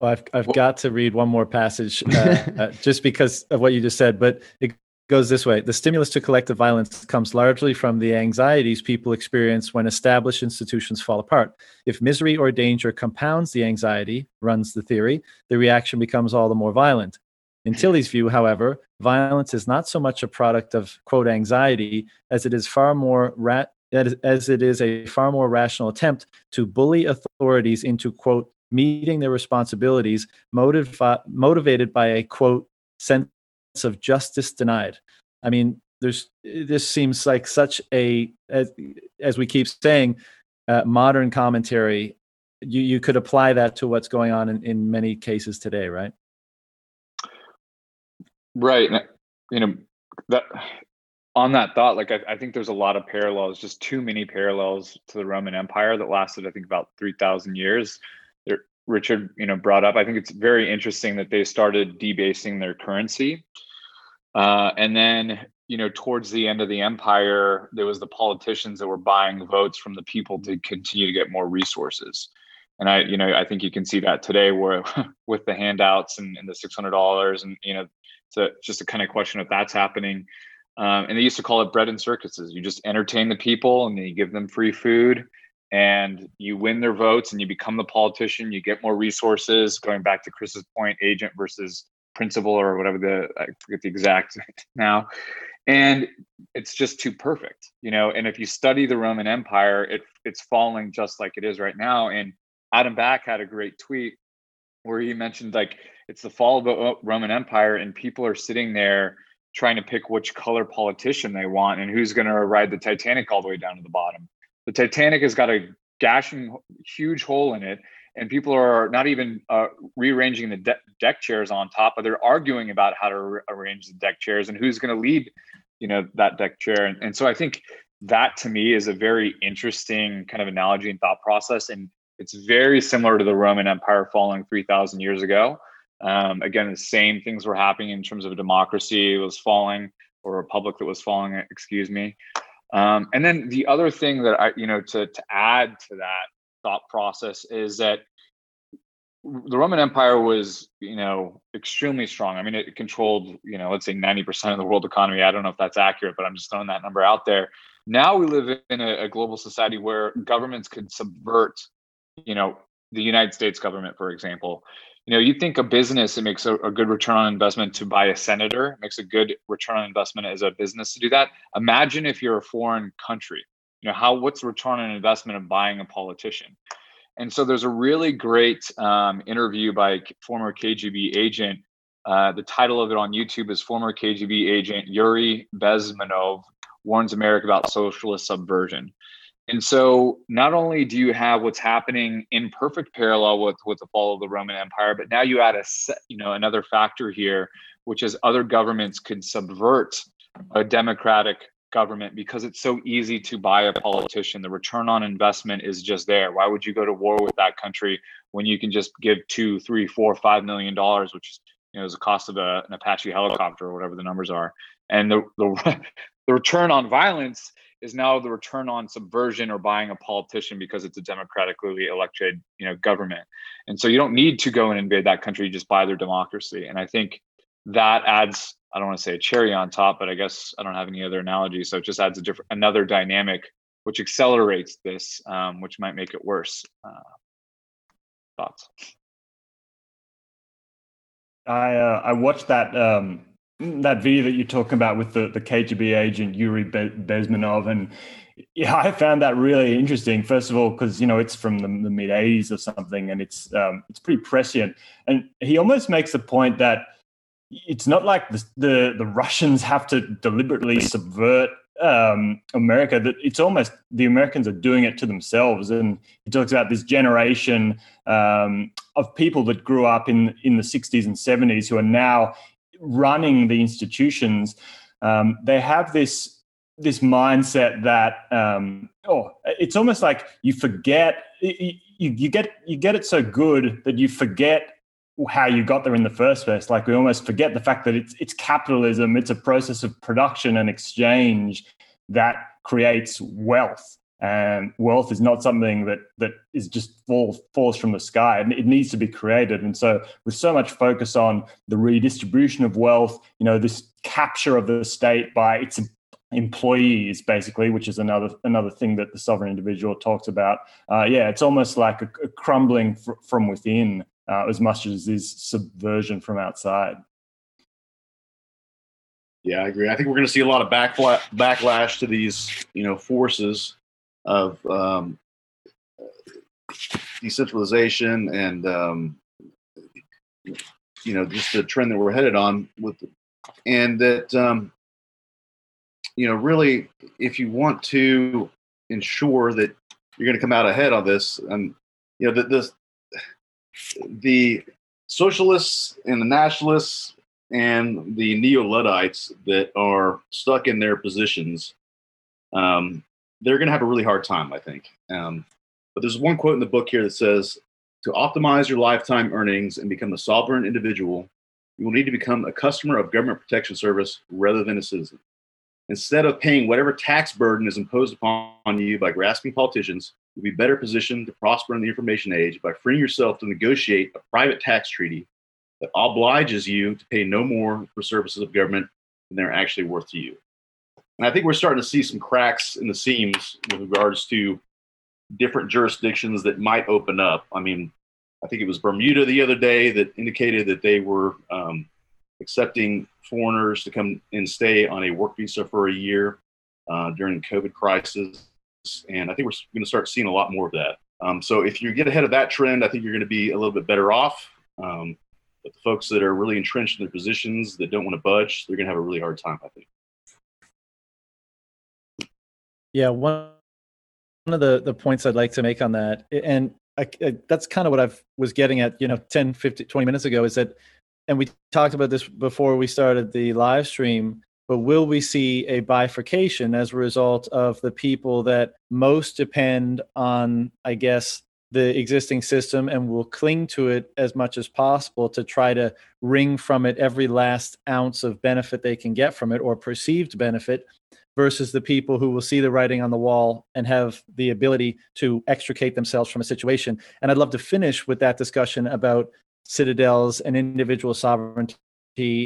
Well i've, I've got to read one more passage uh, uh, just because of what you just said but it goes this way. The stimulus to collective violence comes largely from the anxieties people experience when established institutions fall apart. If misery or danger compounds the anxiety runs the theory the reaction becomes all the more violent in Tilly's view, however, violence is not so much a product of quote anxiety as it is far more ra- as it is a far more rational attempt to bully authorities into quote meeting their responsibilities motiv- motivated by a quote sense of justice denied. I mean, there's this seems like such a as, as we keep saying, uh, modern commentary. You you could apply that to what's going on in, in many cases today, right? Right. You know that on that thought, like I, I, think there's a lot of parallels, just too many parallels to the Roman Empire that lasted, I think, about three thousand years. There, Richard, you know, brought up. I think it's very interesting that they started debasing their currency, uh, and then you know, towards the end of the empire, there was the politicians that were buying votes from the people to continue to get more resources. And I, you know, I think you can see that today, where with the handouts and, and the six hundred dollars, and you know, it's just a kind of question if that's happening. Um, and they used to call it bread and circuses. You just entertain the people and you give them free food and you win their votes and you become the politician. You get more resources. Going back to Chris's point, agent versus principal or whatever the, I forget the exact now. And it's just too perfect, you know. And if you study the Roman Empire, it it's falling just like it is right now. And Adam Back had a great tweet where he mentioned like it's the fall of the Roman Empire, and people are sitting there trying to pick which color politician they want and who's going to ride the Titanic all the way down to the bottom. The Titanic has got a gashing huge hole in it, and people are not even uh, rearranging the de- deck chairs on top, but they're arguing about how to re- arrange the deck chairs and who's going to lead, you know, that deck chair. And, and so I think that to me is a very interesting kind of analogy and thought process, and it's very similar to the Roman Empire falling three thousand years ago. Um, again, the same things were happening in terms of democracy was falling or a republic that was falling, excuse me. Um, and then the other thing that I, you know, to, to add to that thought process is that the Roman Empire was, you know, extremely strong. I mean, it controlled, you know, let's say 90% of the world economy. I don't know if that's accurate, but I'm just throwing that number out there. Now we live in a, a global society where governments can subvert, you know, the United States government, for example, you know, you think a business, it makes a, a, good return on investment to buy a senator, makes a good return on investment as a business to do that. Imagine if you're a foreign country, you know, how what's return on investment of buying a politician? And so there's a really great um, interview by former KGB agent. Uh, the title of it on YouTube is Former KGB Agent Yuri Bezmenov Warns America About Socialist Subversion. And so not only do you have what's happening in perfect parallel with with the fall of the Roman Empire, but now you add a you know another factor here, which is other governments could subvert a democratic government because it's so easy to buy a politician. The return on investment is just there. Why would you go to war with that country when you can just give two, three, four, five million dollars, which is you know is the cost of a, an Apache helicopter or whatever the numbers are, and the the, the return on violence is now the return on subversion or buying a politician because it's a democratically elected you know government. And so you don't need to go and invade that country you just buy their democracy. And i think that adds i don't want to say a cherry on top but i guess i don't have any other analogy. So it just adds a different another dynamic which accelerates this um, which might make it worse. Uh, thoughts? I uh, i watched that um that video that you're talking about with the, the KGB agent Yuri Bezmenov, and yeah, I found that really interesting. First of all, because you know it's from the, the mid '80s or something, and it's um, it's pretty prescient. And he almost makes the point that it's not like the the, the Russians have to deliberately subvert um, America. That it's almost the Americans are doing it to themselves. And he talks about this generation um, of people that grew up in in the '60s and '70s who are now running the institutions, um, they have this this mindset that um, oh, it's almost like you forget you, you get you get it so good that you forget how you got there in the first place. Like we almost forget the fact that it's it's capitalism. It's a process of production and exchange that creates wealth and wealth is not something that that is just fall, falls from the sky. And it needs to be created. And so with so much focus on the redistribution of wealth you know this capture of the state by its employees basically which is another another thing that the sovereign individual talks about uh, yeah it's almost like a, a crumbling fr- from within uh, as much as is subversion from outside. Yeah, I agree. I think we're going to see a lot of backfla- backlash to these, you know, forces of um, decentralization and um, you know just the trend that we're headed on with and that um, you know really if you want to ensure that you're going to come out ahead on this and you know the, the the socialists and the nationalists and the neo-luddites that are stuck in their positions um, they're going to have a really hard time i think um, but there's one quote in the book here that says to optimize your lifetime earnings and become a sovereign individual you will need to become a customer of government protection service rather than a citizen Instead of paying whatever tax burden is imposed upon you by grasping politicians, you'll be better positioned to prosper in the information age by freeing yourself to negotiate a private tax treaty that obliges you to pay no more for services of government than they're actually worth to you. And I think we're starting to see some cracks in the seams with regards to different jurisdictions that might open up. I mean, I think it was Bermuda the other day that indicated that they were um, accepting foreigners to come and stay on a work visa for a year uh, during COVID crisis. And I think we're going to start seeing a lot more of that. Um, so if you get ahead of that trend, I think you're going to be a little bit better off. Um, but the folks that are really entrenched in their positions that don't want to budge, they're going to have a really hard time, I think. Yeah, one one of the, the points I'd like to make on that, and I, I, that's kind of what I was getting at, you know, 10, 15, 20 minutes ago, is that and we talked about this before we started the live stream but will we see a bifurcation as a result of the people that most depend on i guess the existing system and will cling to it as much as possible to try to wring from it every last ounce of benefit they can get from it or perceived benefit versus the people who will see the writing on the wall and have the ability to extricate themselves from a situation. And i'd love to finish with that discussion about citadels and individual sovereignty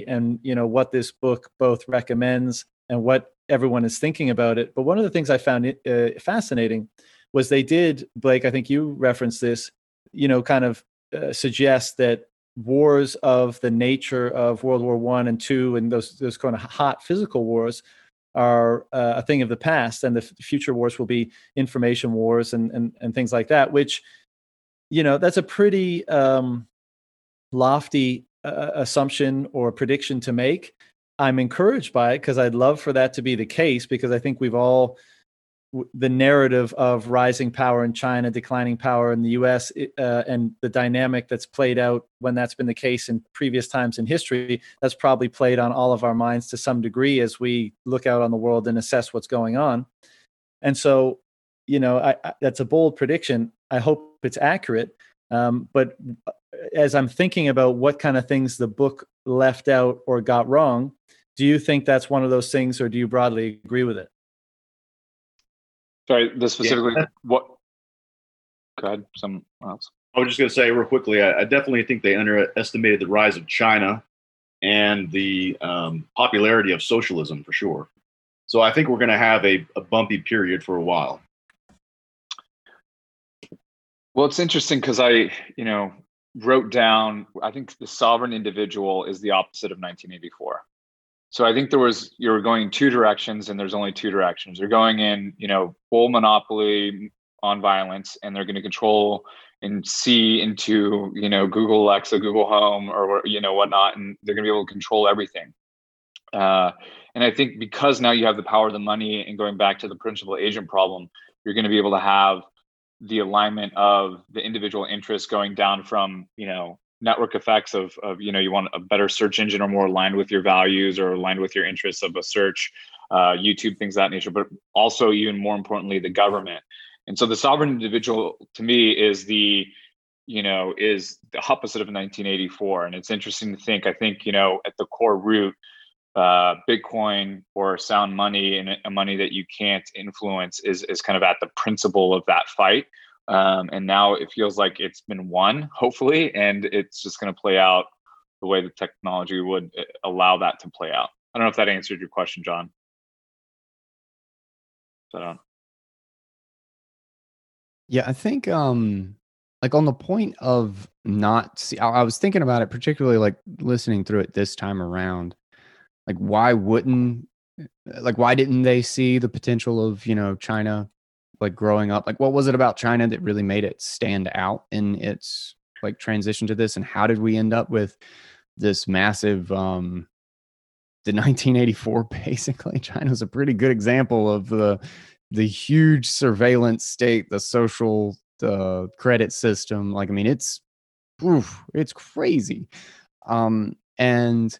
and you know what this book both recommends and what everyone is thinking about it. But one of the things i found uh, fascinating was they did blake i think you referenced this you know kind of uh, suggest that wars of the nature of world war one and two and those those kind of hot physical wars are uh, a thing of the past and the f- future wars will be information wars and, and and things like that which you know that's a pretty um lofty uh, assumption or prediction to make. I'm encouraged by it because I'd love for that to be the case because I think we've all the narrative of rising power in China, declining power in the U.S., uh, and the dynamic that's played out when that's been the case in previous times in history. That's probably played on all of our minds to some degree as we look out on the world and assess what's going on. And so, you know, I, I, that's a bold prediction. I hope it's accurate. Um, but as I'm thinking about what kind of things the book left out or got wrong, do you think that's one of those things, or do you broadly agree with it? Sorry, the specifically yeah. what? Go ahead. Some else. I was just going to say real quickly. I, I, definitely think they underestimated the rise of China and the um, popularity of socialism for sure. So I think we're going to have a, a bumpy period for a while. Well, it's interesting because I, you know, wrote down, I think the sovereign individual is the opposite of 1984. So I think there was you're going two directions, and there's only two directions. They're going in, you know, full monopoly on violence, and they're going to control and see into, you know, Google Alexa, Google Home, or you know whatnot, and they're going to be able to control everything. Uh, and I think because now you have the power of the money, and going back to the principal agent problem, you're going to be able to have the alignment of the individual interests going down from you know network effects of, of you know you want a better search engine or more aligned with your values or aligned with your interests of a search uh, youtube things that nature but also even more importantly the government and so the sovereign individual to me is the you know is the opposite of 1984 and it's interesting to think i think you know at the core root uh, Bitcoin or sound money and a money that you can't influence is is kind of at the principle of that fight. Um, and now it feels like it's been won, hopefully, and it's just going to play out the way the technology would uh, allow that to play out. I don't know if that answered your question, John. So, yeah, I think um like on the point of not see I, I was thinking about it particularly like listening through it this time around like why wouldn't like why didn't they see the potential of you know china like growing up like what was it about china that really made it stand out in its like transition to this? And how did we end up with this massive um the 1984 basically? China's a pretty good example of the the huge surveillance state the social uh, credit system. Like i mean it's oof, it's crazy. Um and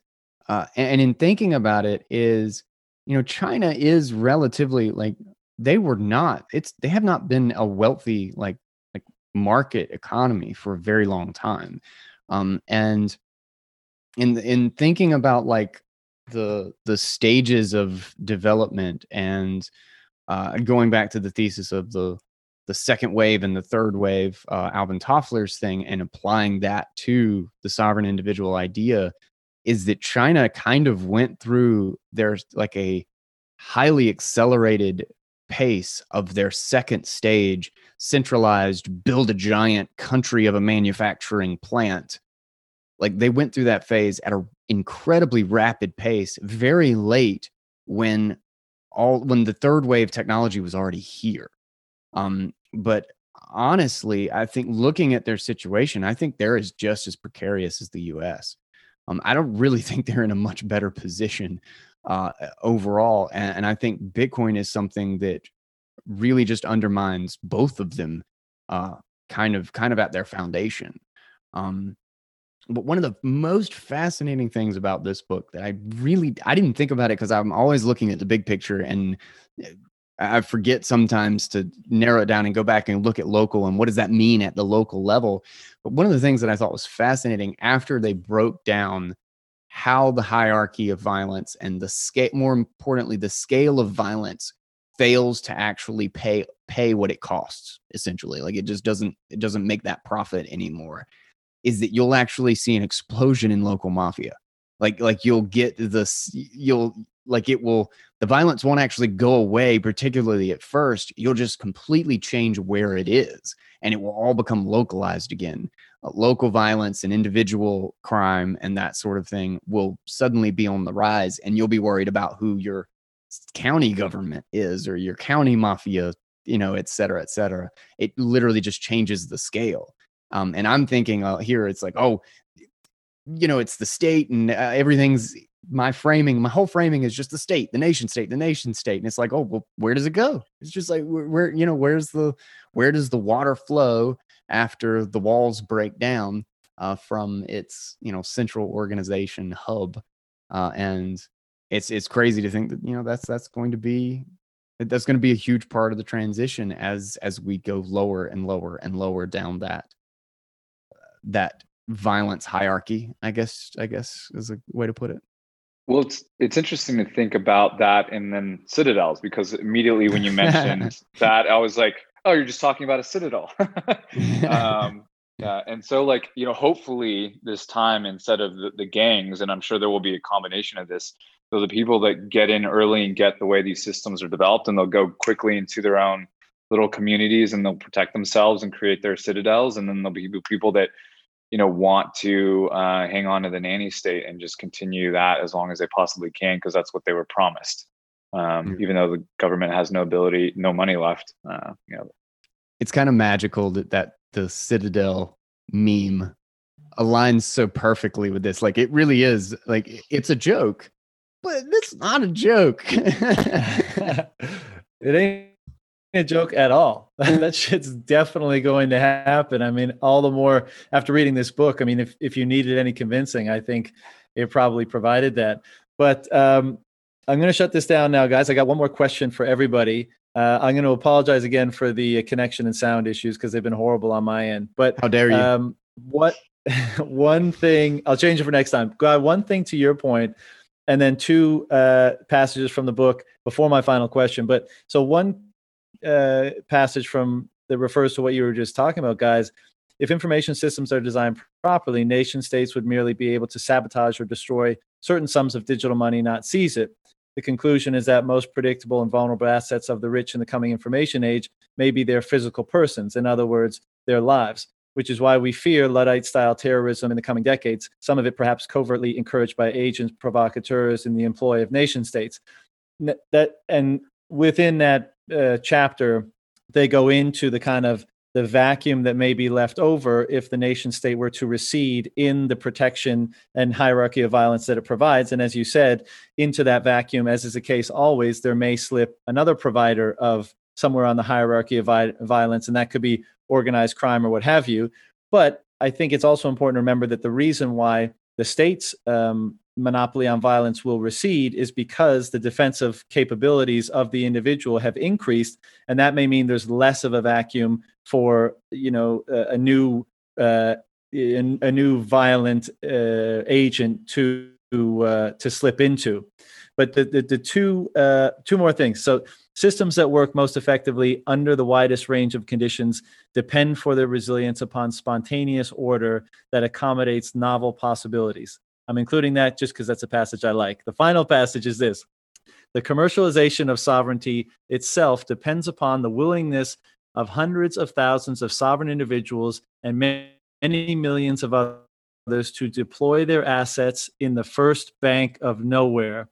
uh and in thinking about it is you know china is relatively like they were not it's they have not been a wealthy like like market economy for a very long time. Um and in in thinking about like the the stages of development and uh, going back to the thesis of the the second wave and the third wave, uh, Alvin Toffler's thing, and applying that to the sovereign individual idea, is that China kind of went through there's like a highly accelerated pace of their second stage, centralized, build a giant country of a manufacturing plant like they went through that phase at an incredibly rapid pace, very late when all when the third wave technology was already here. Um, but honestly, I think looking at their situation, I think they're as just as precarious as the U.S. Um, I don't really think they're in a much better position uh, overall, and, and I think Bitcoin is something that really just undermines both of them, uh, kind of kind of at their foundation. Um, but one of the most fascinating things about this book that I really I didn't think about it because I'm always looking at the big picture and eh, I forget sometimes to narrow it down and go back and look at local and what does that mean at the local level. But one of the things that I thought was fascinating after they broke down how the hierarchy of violence and the scale more importantly the scale of violence fails to actually pay pay what it costs essentially. Like it just doesn't it doesn't make that profit anymore is that you'll actually see an explosion in local mafia. Like like you'll get this you'll like it will the violence won't actually go away particularly at first. You'll just completely change where it is and it will all become localized again local violence and individual crime and that sort of thing will suddenly be on the rise and you'll be worried about who your county government is or your county mafia you know et cetera et cetera it literally just changes the scale um, and I'm thinking uh, here, it's like, oh, you know, it's the state and uh, everything's my framing, my whole framing is just the state, the nation state, the nation state. And it's like, oh, well, where does it go? It's just like, where, where you know, where's the, where does the water flow after the walls break down uh, from its, you know, central organization hub? Uh, and it's, it's crazy to think that, you know, that's, that's going to be that's going to be a huge part of the transition as as we go lower and lower and lower down that that violence hierarchy i guess i guess is a way to put it well it's it's interesting to think about that and then citadels because immediately when you mentioned that i was like oh you're just talking about a citadel. Um, yeah and so like you know hopefully this time instead of the, the gangs and i'm sure there will be a combination of this so the people that get in early and get the way these systems are developed and they'll go quickly into their own little communities and they'll protect themselves and create their citadels and then there'll be people that you know want to uh, hang on to the nanny state and just continue that as long as they possibly can because that's what they were promised. Um, even though the government has no ability no money left uh, you know it's kind of magical that that the citadel meme aligns so perfectly with this like it really is like it's a joke but it's not a joke it ain't a joke at all. that shit's definitely going to happen. I mean, all the more after reading this book. I mean, if if you needed any convincing, I think it probably provided that. But um, I'm going to shut this down now, guys. I got one more question for everybody. Uh, I'm going to apologize again for the connection and sound issues because they've been horrible on my end. But how dare you? Um, what one thing? I'll change it for next time. God, one thing to your point, and then two uh, passages from the book before my final question. But so one uh, passage from that refers to what you were just talking about, guys. If information systems are designed properly, nation states would merely be able to sabotage or destroy certain sums of digital money, not seize it. The conclusion is that most predictable and vulnerable assets of the rich in the coming information age may be their physical persons, in other words, their lives, which is why we fear Luddite style terrorism in the coming decades, some of it perhaps covertly encouraged by agents, provocateurs in the employ of nation states. That, and within that uh, chapter, they go into the kind of the vacuum that may be left over if the nation state were to recede in the protection and hierarchy of violence that it provides. And as you said, into that vacuum, as is the case always, there may slip another provider of somewhere on the hierarchy of vi- violence, and that could be organized crime or what have you. But I think it's also important to remember that the reason why the state's um, monopoly on violence will recede is because the defensive capabilities of the individual have increased, and that may mean there's less of a vacuum for you know a, a new uh, a new violent uh, agent to uh, to slip into. But the the, the two uh, two more things. So systems that work most effectively under the widest range of conditions depend for their resilience upon spontaneous order that accommodates novel possibilities. I'm including that just because that's a passage I like. The final passage is this The commercialization of sovereignty itself depends upon the willingness of hundreds of thousands of sovereign individuals and many millions of others to deploy their assets in the first bank of nowhere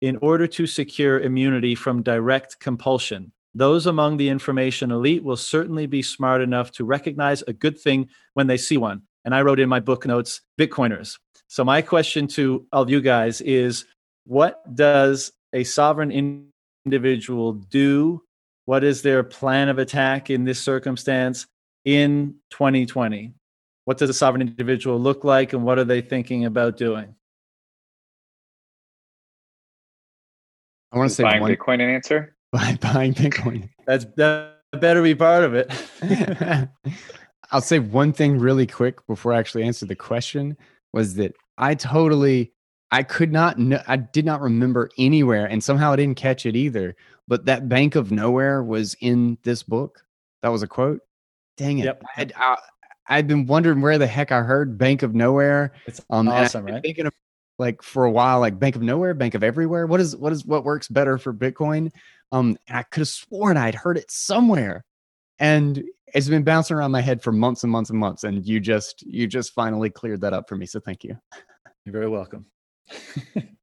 in order to secure immunity from direct compulsion. Those among the information elite will certainly be smart enough to recognize a good thing when they see one. And I wrote in my book notes, Bitcoiners. So my question to all of you guys is what does a sovereign individual do? What is their plan of attack in this circumstance in 2020? What does a sovereign individual look like and what are they thinking about doing? I want to say buying one, Bitcoin an answer. By buying Bitcoin. That's that better be part of it. I'll say one thing really quick before I actually answer the question was that I totally I could not know, I did not remember anywhere and somehow I didn't catch it either. But that bank of nowhere was in this book. That was a quote. Dang it. Yep. I'd, I, I'd been wondering where the heck I heard Bank of Nowhere. It's Um, awesome, right? Thinking of like for a while, like Bank of Nowhere, Bank of Everywhere. What is what is what works better for Bitcoin? Um, and I could have sworn I'd heard it somewhere, and it's been bouncing around my head for months and months and months. And you just you just finally cleared that up for me. So thank you. You're very welcome.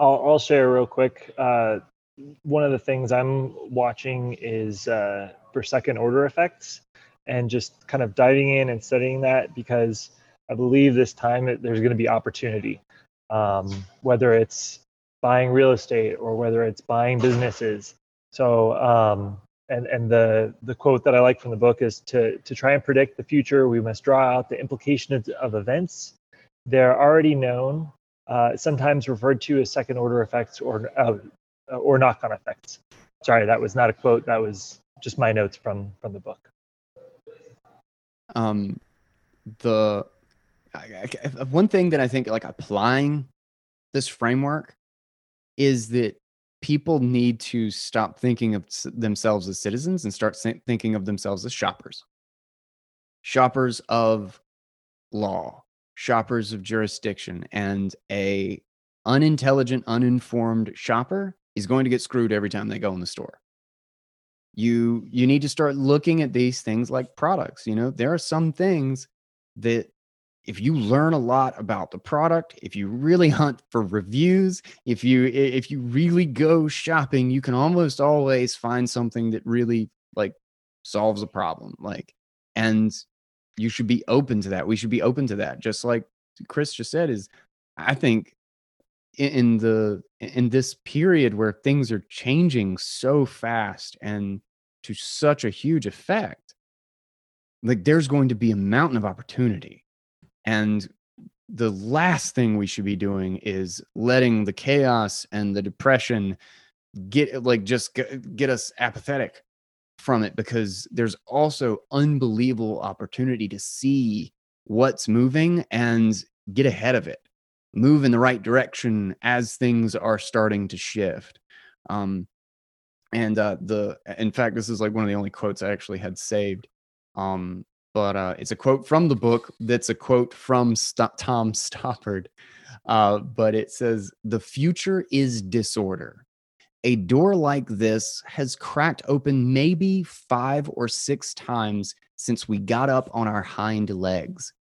I'll, I'll share real quick. Uh, one of the things I'm watching is uh, for second order effects and just kind of diving in and studying that because I believe this time there's going to be opportunity. Um, whether it's buying real estate or whether it's buying businesses. So, um, and and the the quote that I like from the book is to to try and predict the future, we must draw out the implication of, of events. They're already known, uh, sometimes referred to as second order effects or uh, or knock on effects. Sorry, that was not a quote. That was just my notes from from the book. um the I, I, one thing that i think like applying this framework is that people need to stop thinking of themselves as citizens and start thinking of themselves as shoppers shoppers of law shoppers of jurisdiction and a unintelligent uninformed shopper is going to get screwed every time they go in the store. You you need to start looking at these things like products you know? There are some things that if you learn a lot about the product if you really hunt for reviews if you if you really go shopping you can almost always find something that really like solves a problem like and you should be open to that we should be open to that just like chris just said is i think in, the in this period where things are changing so fast and to such a huge effect like there's going to be a mountain of opportunity. And the last thing we should be doing is letting the chaos and the depression get like just get us apathetic from it because there's also unbelievable opportunity to see what's moving and get ahead of it move in the right direction as things are starting to shift. Um and uh the in fact this is like one of the only quotes i actually had saved um but uh it's a quote from the book that's a quote from St- tom stoppard uh but it says the future is disorder a door like this has cracked open maybe five or six times since we got up on our hind legs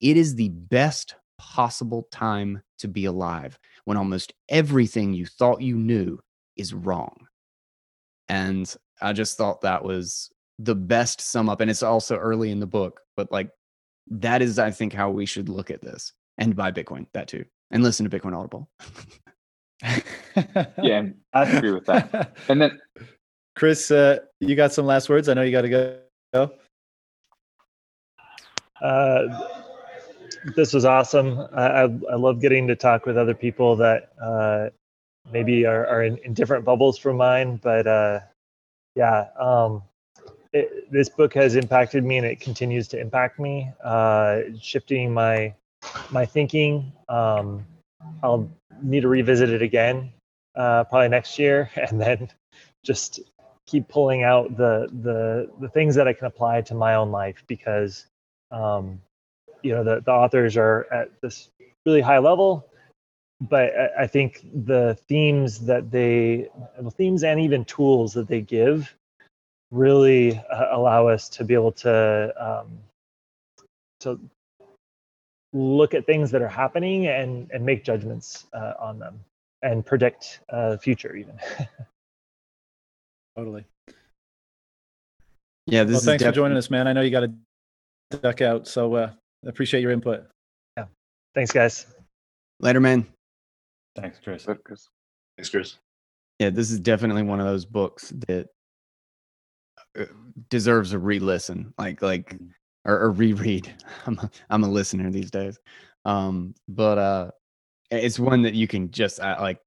it is the best possible time to be alive when almost everything you thought you knew is wrong and i just thought that was the best sum up, and it's also early in the book, but like that is, I think, how we should look at this and buy Bitcoin, that too, and listen to Bitcoin Audible. yeah, I agree with that. And then, Chris, uh, you got some last words? I know you got to go. Uh, this was awesome. I, I, I, love getting to talk with other people that uh, maybe are, are in, in, different bubbles from mine. But uh, yeah, um, it, this book has impacted me and it continues to impact me, uh, shifting my my thinking. Um, I'll need to revisit it again, uh, probably next year, and then just keep pulling out the the the things that I can apply to my own life because um, you know the, the authors are at this really high level but I, think the themes that they the themes and even tools that they give really uh, allow us to be able to um, to look at things that are happening and and make judgments uh, on them and predict uh, the future even. Totally. Yeah this well, thanks def- for joining us man. I know you got to duck out so uh appreciate your input. Yeah. Thanks guys. Later man. Thanks chris. Thanks chris. Yeah this is definitely one of those books that uh, deserves a re-listen. Like like mm. Or, or reread. I'm a, I'm a listener these days. Um but uh it's one that you can just uh, like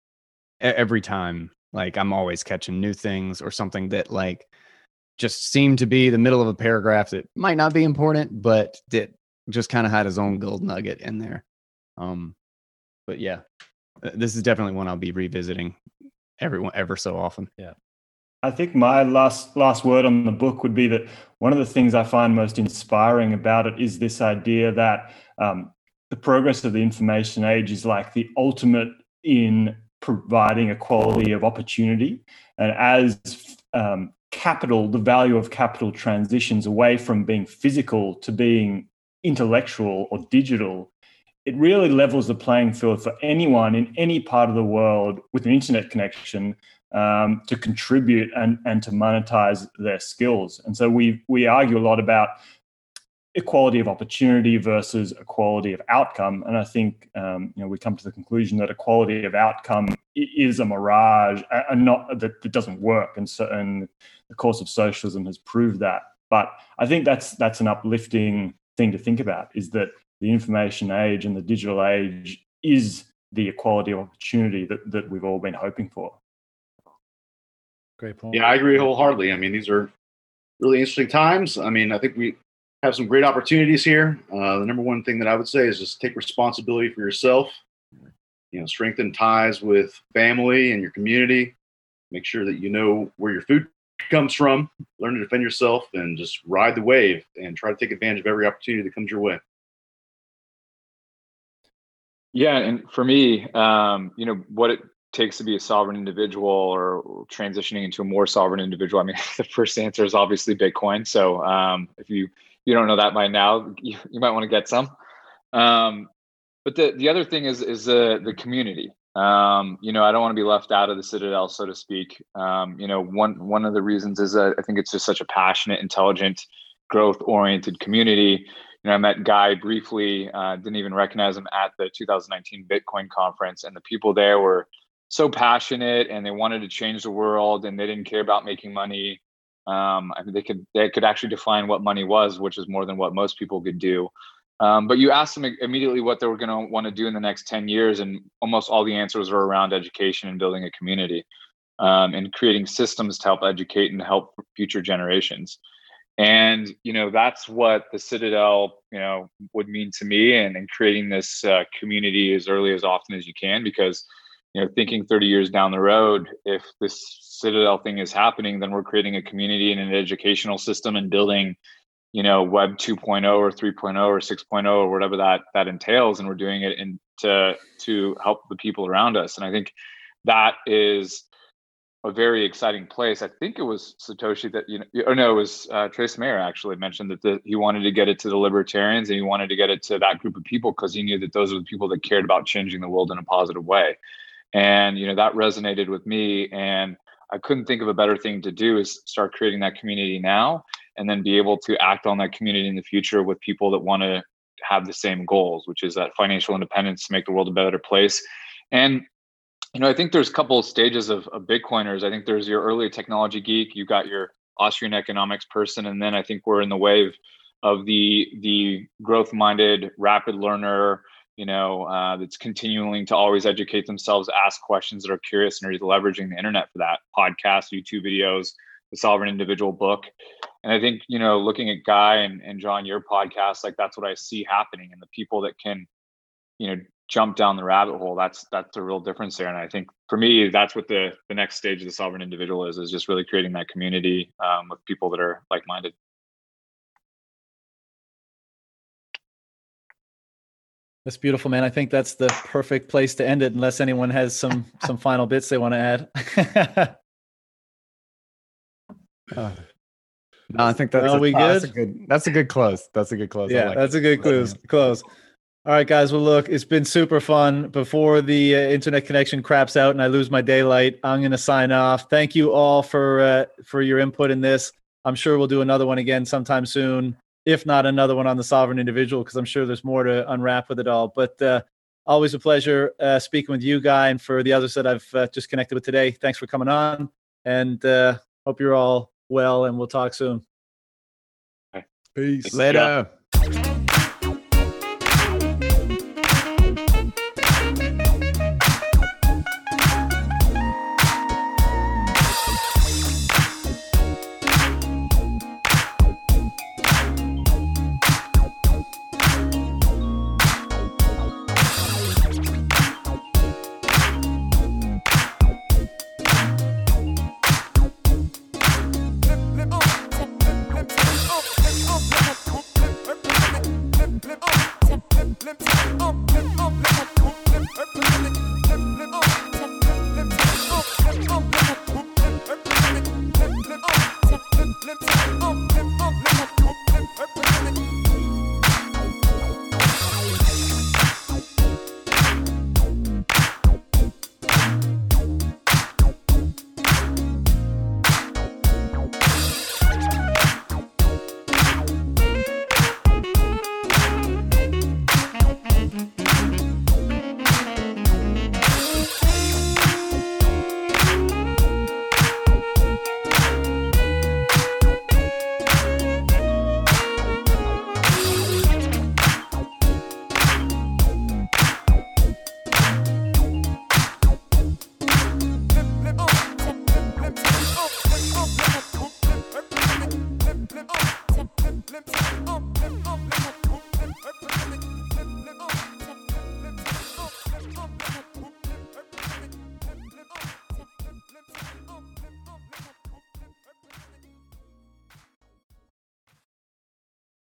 every time like i'm always catching new things or something that like just seemed to be the middle of a paragraph that might not be important but that just kind of had his own gold nugget in there. Um but yeah uh, this is definitely one i'll be revisiting everyone ever so often. Yeah I think my last last word on the book would be that one of the things I find most inspiring about it is this idea that um, the progress of the information age is like the ultimate in providing equality of opportunity, and as um, capital, the value of capital transitions away from being physical to being intellectual or digital, it really levels the playing field for anyone in any part of the world with an internet connection um, to contribute and, and to monetize their skills. And so we we argue a lot about equality of opportunity versus equality of outcome. And I think um, you know we come to the conclusion that equality of outcome is a mirage and not that, that doesn't work. And so and the course of socialism has proved that. But I think that's that's an uplifting thing to think about is that the information age and the digital age is the equality of opportunity that, that we've all been hoping for. Great point. Yeah, I agree wholeheartedly. I mean, these are really interesting times. I mean, I think we have some great opportunities here. Uh, the number one thing that I would say is just take responsibility for yourself. You know, strengthen ties with family and your community. Make sure that you know where your food comes from. Learn to defend yourself and just ride the wave and try to take advantage of every opportunity that comes your way. Yeah, and for me, um, you know, what it takes to be a sovereign individual or transitioning into a more sovereign individual? I mean, the first answer is obviously Bitcoin. So um, if you you don't know that by now, you, you might want to get some. Um, but the the other thing is is the the community. Um, you know, I don't want to be left out of the citadel, so to speak. Um, you know, one one of the reasons is that I think it's just such a passionate, intelligent, growth oriented community. You know, I met Guy briefly, uh, didn't even recognize him at the 2019 Bitcoin conference, and the people there were so passionate and they wanted to change the world and they didn't care about making money. Um, I mean, they could they could actually define what money was, which is more than what most people could do. Um, but you asked them immediately what they were going to want to do in the next 10 years, and almost all the answers were around education and building a community um, and creating systems to help educate and help future generations. And you know that's what the Citadel, you know, would mean to me, and, and creating this uh, community as early as often as you can, because you know thinking 30 years down the road if this citadel thing is happening then we're creating a community and an educational system and building you know web 2.0 or 3.0 or 6.0 or whatever that that entails and we're doing it in to to help the people around us and i think that is a very exciting place. I think it was Satoshi that you know, or no, it was uh, Trace Mayer actually mentioned that the, he wanted to get it to the libertarians and he wanted to get it to that group of people because he knew that those are the people that cared about changing the world in a positive way and you know that resonated with me and i couldn't think of a better thing to do is start creating that community now and then be able to act on that community in the future with people that want to have the same goals, which is that financial independence to make the world a better place. And you know, I think there's a couple of stages of, of Bitcoiners. I think there's your early technology geek. You got your Austrian economics person, and then I think we're in the wave of the the growth minded, rapid learner. You know, uh, that's continuing to always educate themselves, ask questions that are curious, and are leveraging the internet for that. Podcasts, YouTube videos, the sovereign individual book. And i think you know looking at guy and, and john your podcast like that's what i see happening. And the people that can you know jump down the rabbit hole that's that's the real difference there. And i think for me that's what the the next stage of the sovereign individual is is just really creating that community um, with people that are like-minded That's beautiful, man. I think that's the perfect place to end it, unless anyone has some some final bits they want to add. Uh, no, I think that's, Well, a, we oh, that's a good? good. That's a good close. That's a good close. Yeah, like that's it. a good close. Close. All right, guys. Well, look, it's been super fun. Before the uh, internet connection craps out and I lose my daylight, I'm going to sign off. Thank you all for uh, for your input in this. I'm sure we'll do another one again sometime soon, if not another one on the sovereign individual, because I'm sure there's more to unwrap with it all. But uh, always a pleasure uh, speaking with you, Guy, and for the others that I've uh, just connected with today. Thanks for coming on, and uh, hope you're all well, and we'll talk soon. Peace. Yeah. Later.